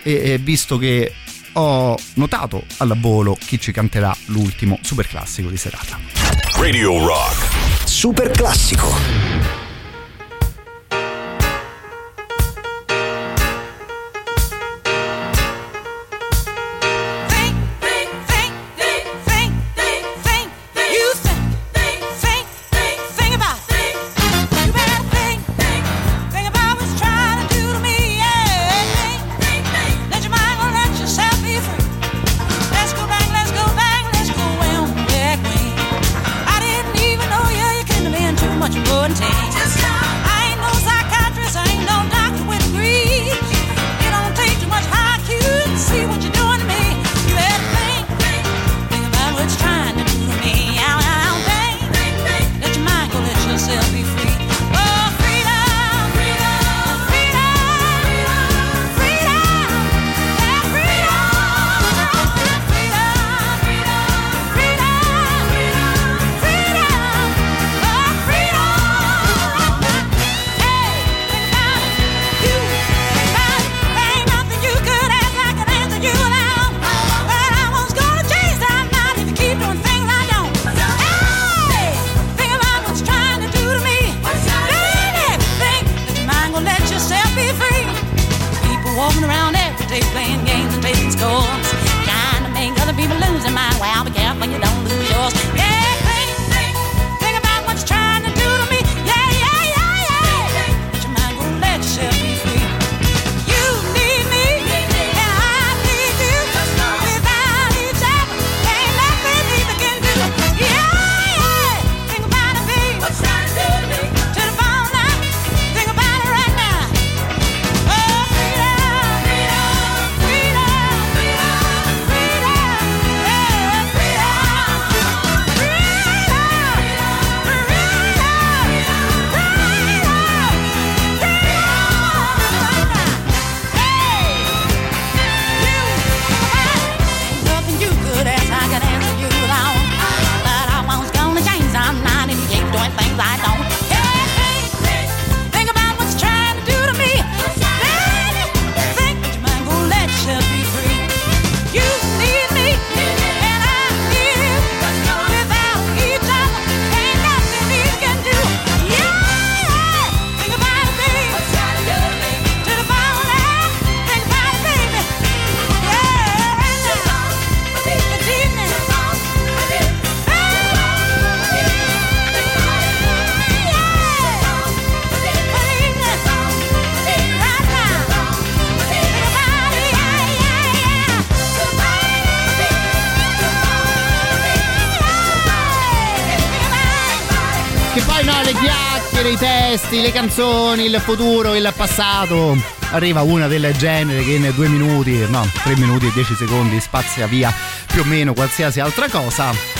E, e visto che ho notato al volo chi ci canterà l'ultimo super classico di serata. Radio Rock. Super classico. I testi, le canzoni, il futuro, il passato. Arriva una del genere che in due minuti, no, tre minuti e dieci secondi spazia via più o meno qualsiasi altra cosa.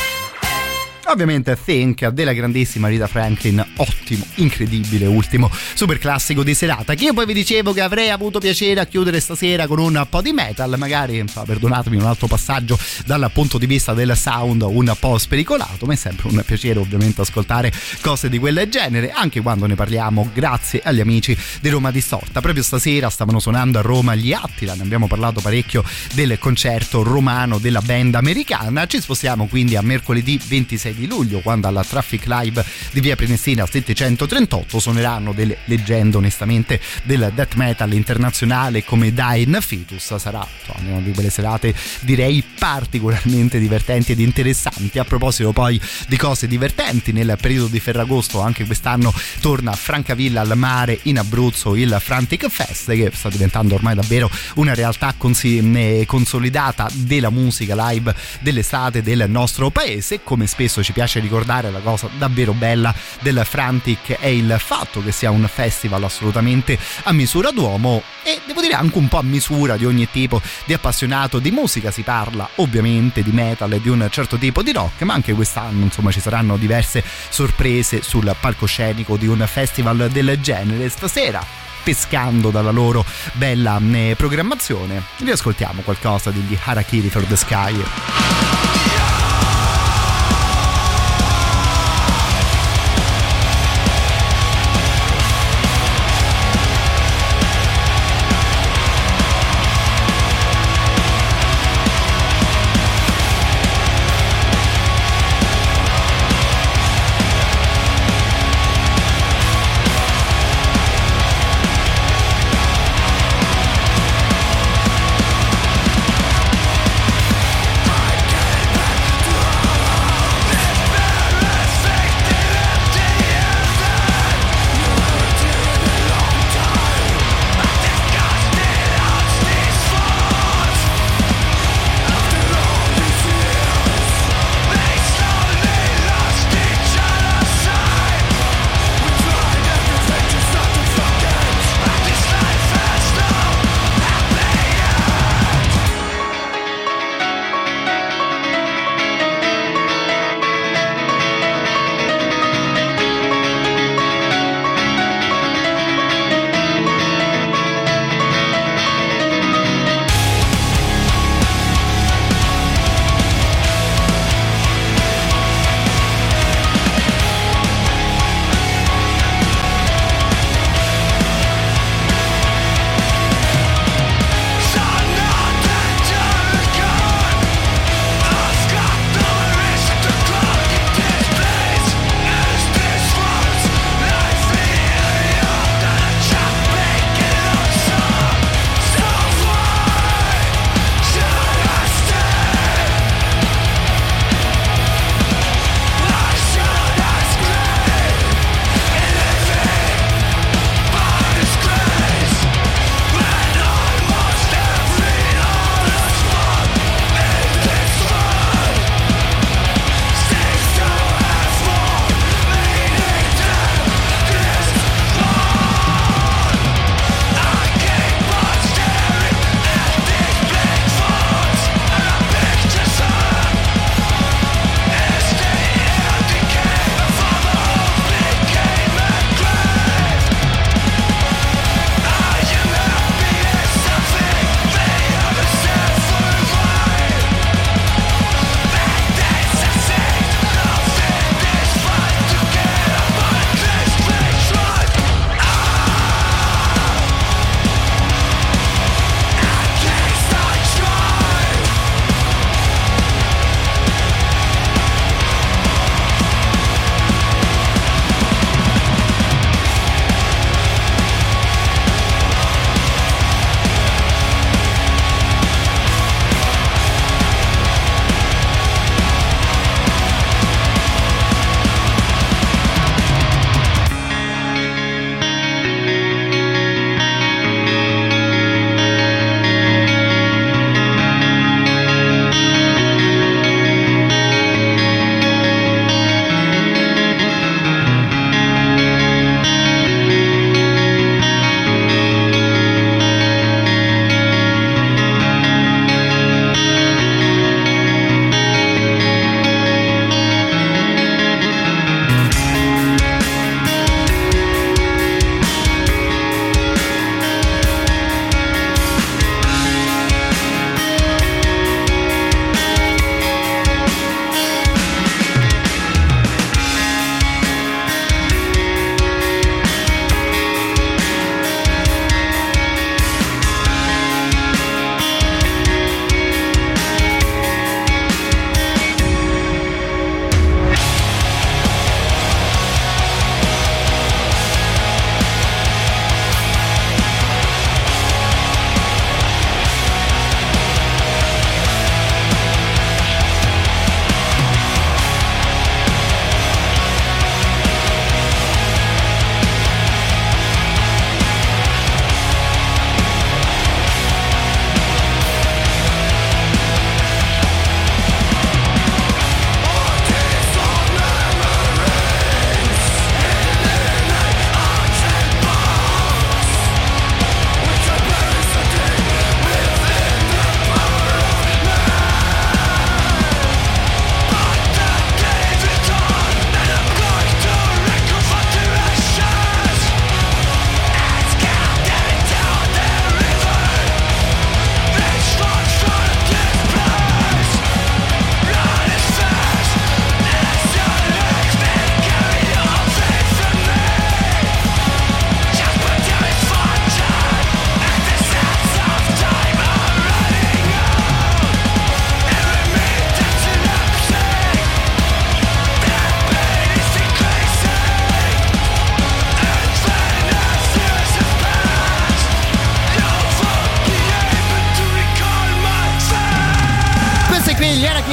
Ovviamente Think della grandissima Rita Franklin, ottimo, incredibile ultimo super classico di serata. Che io poi vi dicevo che avrei avuto piacere a chiudere stasera con un po' di metal, magari perdonatemi un altro passaggio dal punto di vista del sound un po' spericolato, ma è sempre un piacere ovviamente ascoltare cose di quel genere, anche quando ne parliamo grazie agli amici di Roma Distorta. Proprio stasera stavano suonando a Roma gli Attila, ne abbiamo parlato parecchio del concerto romano della band americana. Ci spostiamo quindi a mercoledì 26 di luglio quando alla Traffic Live di via Prenestina 738 suoneranno delle leggende onestamente del death metal internazionale come Dying Fetus. Sarà una di quelle serate direi particolarmente divertenti ed interessanti. A proposito poi di cose divertenti nel periodo di Ferragosto anche quest'anno torna Francavilla al mare in Abruzzo il Frantic Fest che sta diventando ormai davvero una realtà consi- consolidata della musica live dell'estate del nostro paese. Come spesso ci piace ricordare la cosa davvero bella del Frantic è il fatto che sia un festival assolutamente a misura d'uomo e devo dire anche un po' a misura di ogni tipo di appassionato di musica. Si parla ovviamente di metal e di un certo tipo di rock, ma anche quest'anno insomma ci saranno diverse sorprese sul palcoscenico di un festival del genere. Stasera pescando dalla loro bella eh, programmazione. Riascoltiamo qualcosa degli Harakiri for the Sky.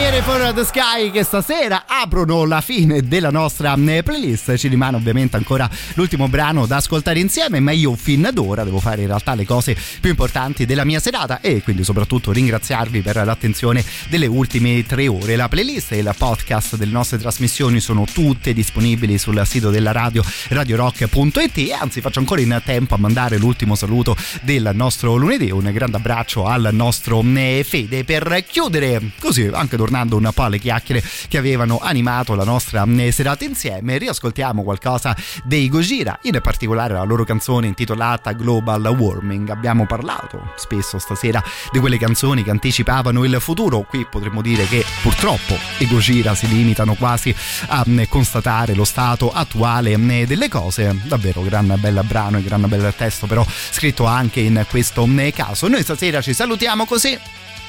Chiere for the Sky che stasera aprono la fine della nostra eh, playlist. Ci rimane ovviamente ancora l'ultimo brano da ascoltare insieme, ma io fin d'ora devo fare in realtà le cose più importanti della mia serata e quindi soprattutto ringraziarvi per l'attenzione delle ultime tre ore. La playlist e il podcast delle nostre trasmissioni sono tutte disponibili sul sito della radio radiorock.it e anzi faccio ancora in tempo a mandare l'ultimo saluto del nostro lunedì. Un grande abbraccio al nostro eh, Fede per chiudere così anche tornando un po' alle chiacchiere che avevano animato la nostra eh, serata insieme. Riascoltiamo qualcosa dei Gojira, in particolare la loro canzone intitolata Global Warming. Abbiamo parlato spesso stasera di quelle canzoni che anticipavano il futuro. Qui potremmo dire che purtroppo i Gojira si limitano quasi a eh, constatare lo stato attuale eh, delle cose. Davvero gran bel brano e gran bel testo, però scritto anche in questo caso. Noi stasera ci salutiamo così.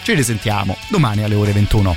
Ci risentiamo domani alle ore 21.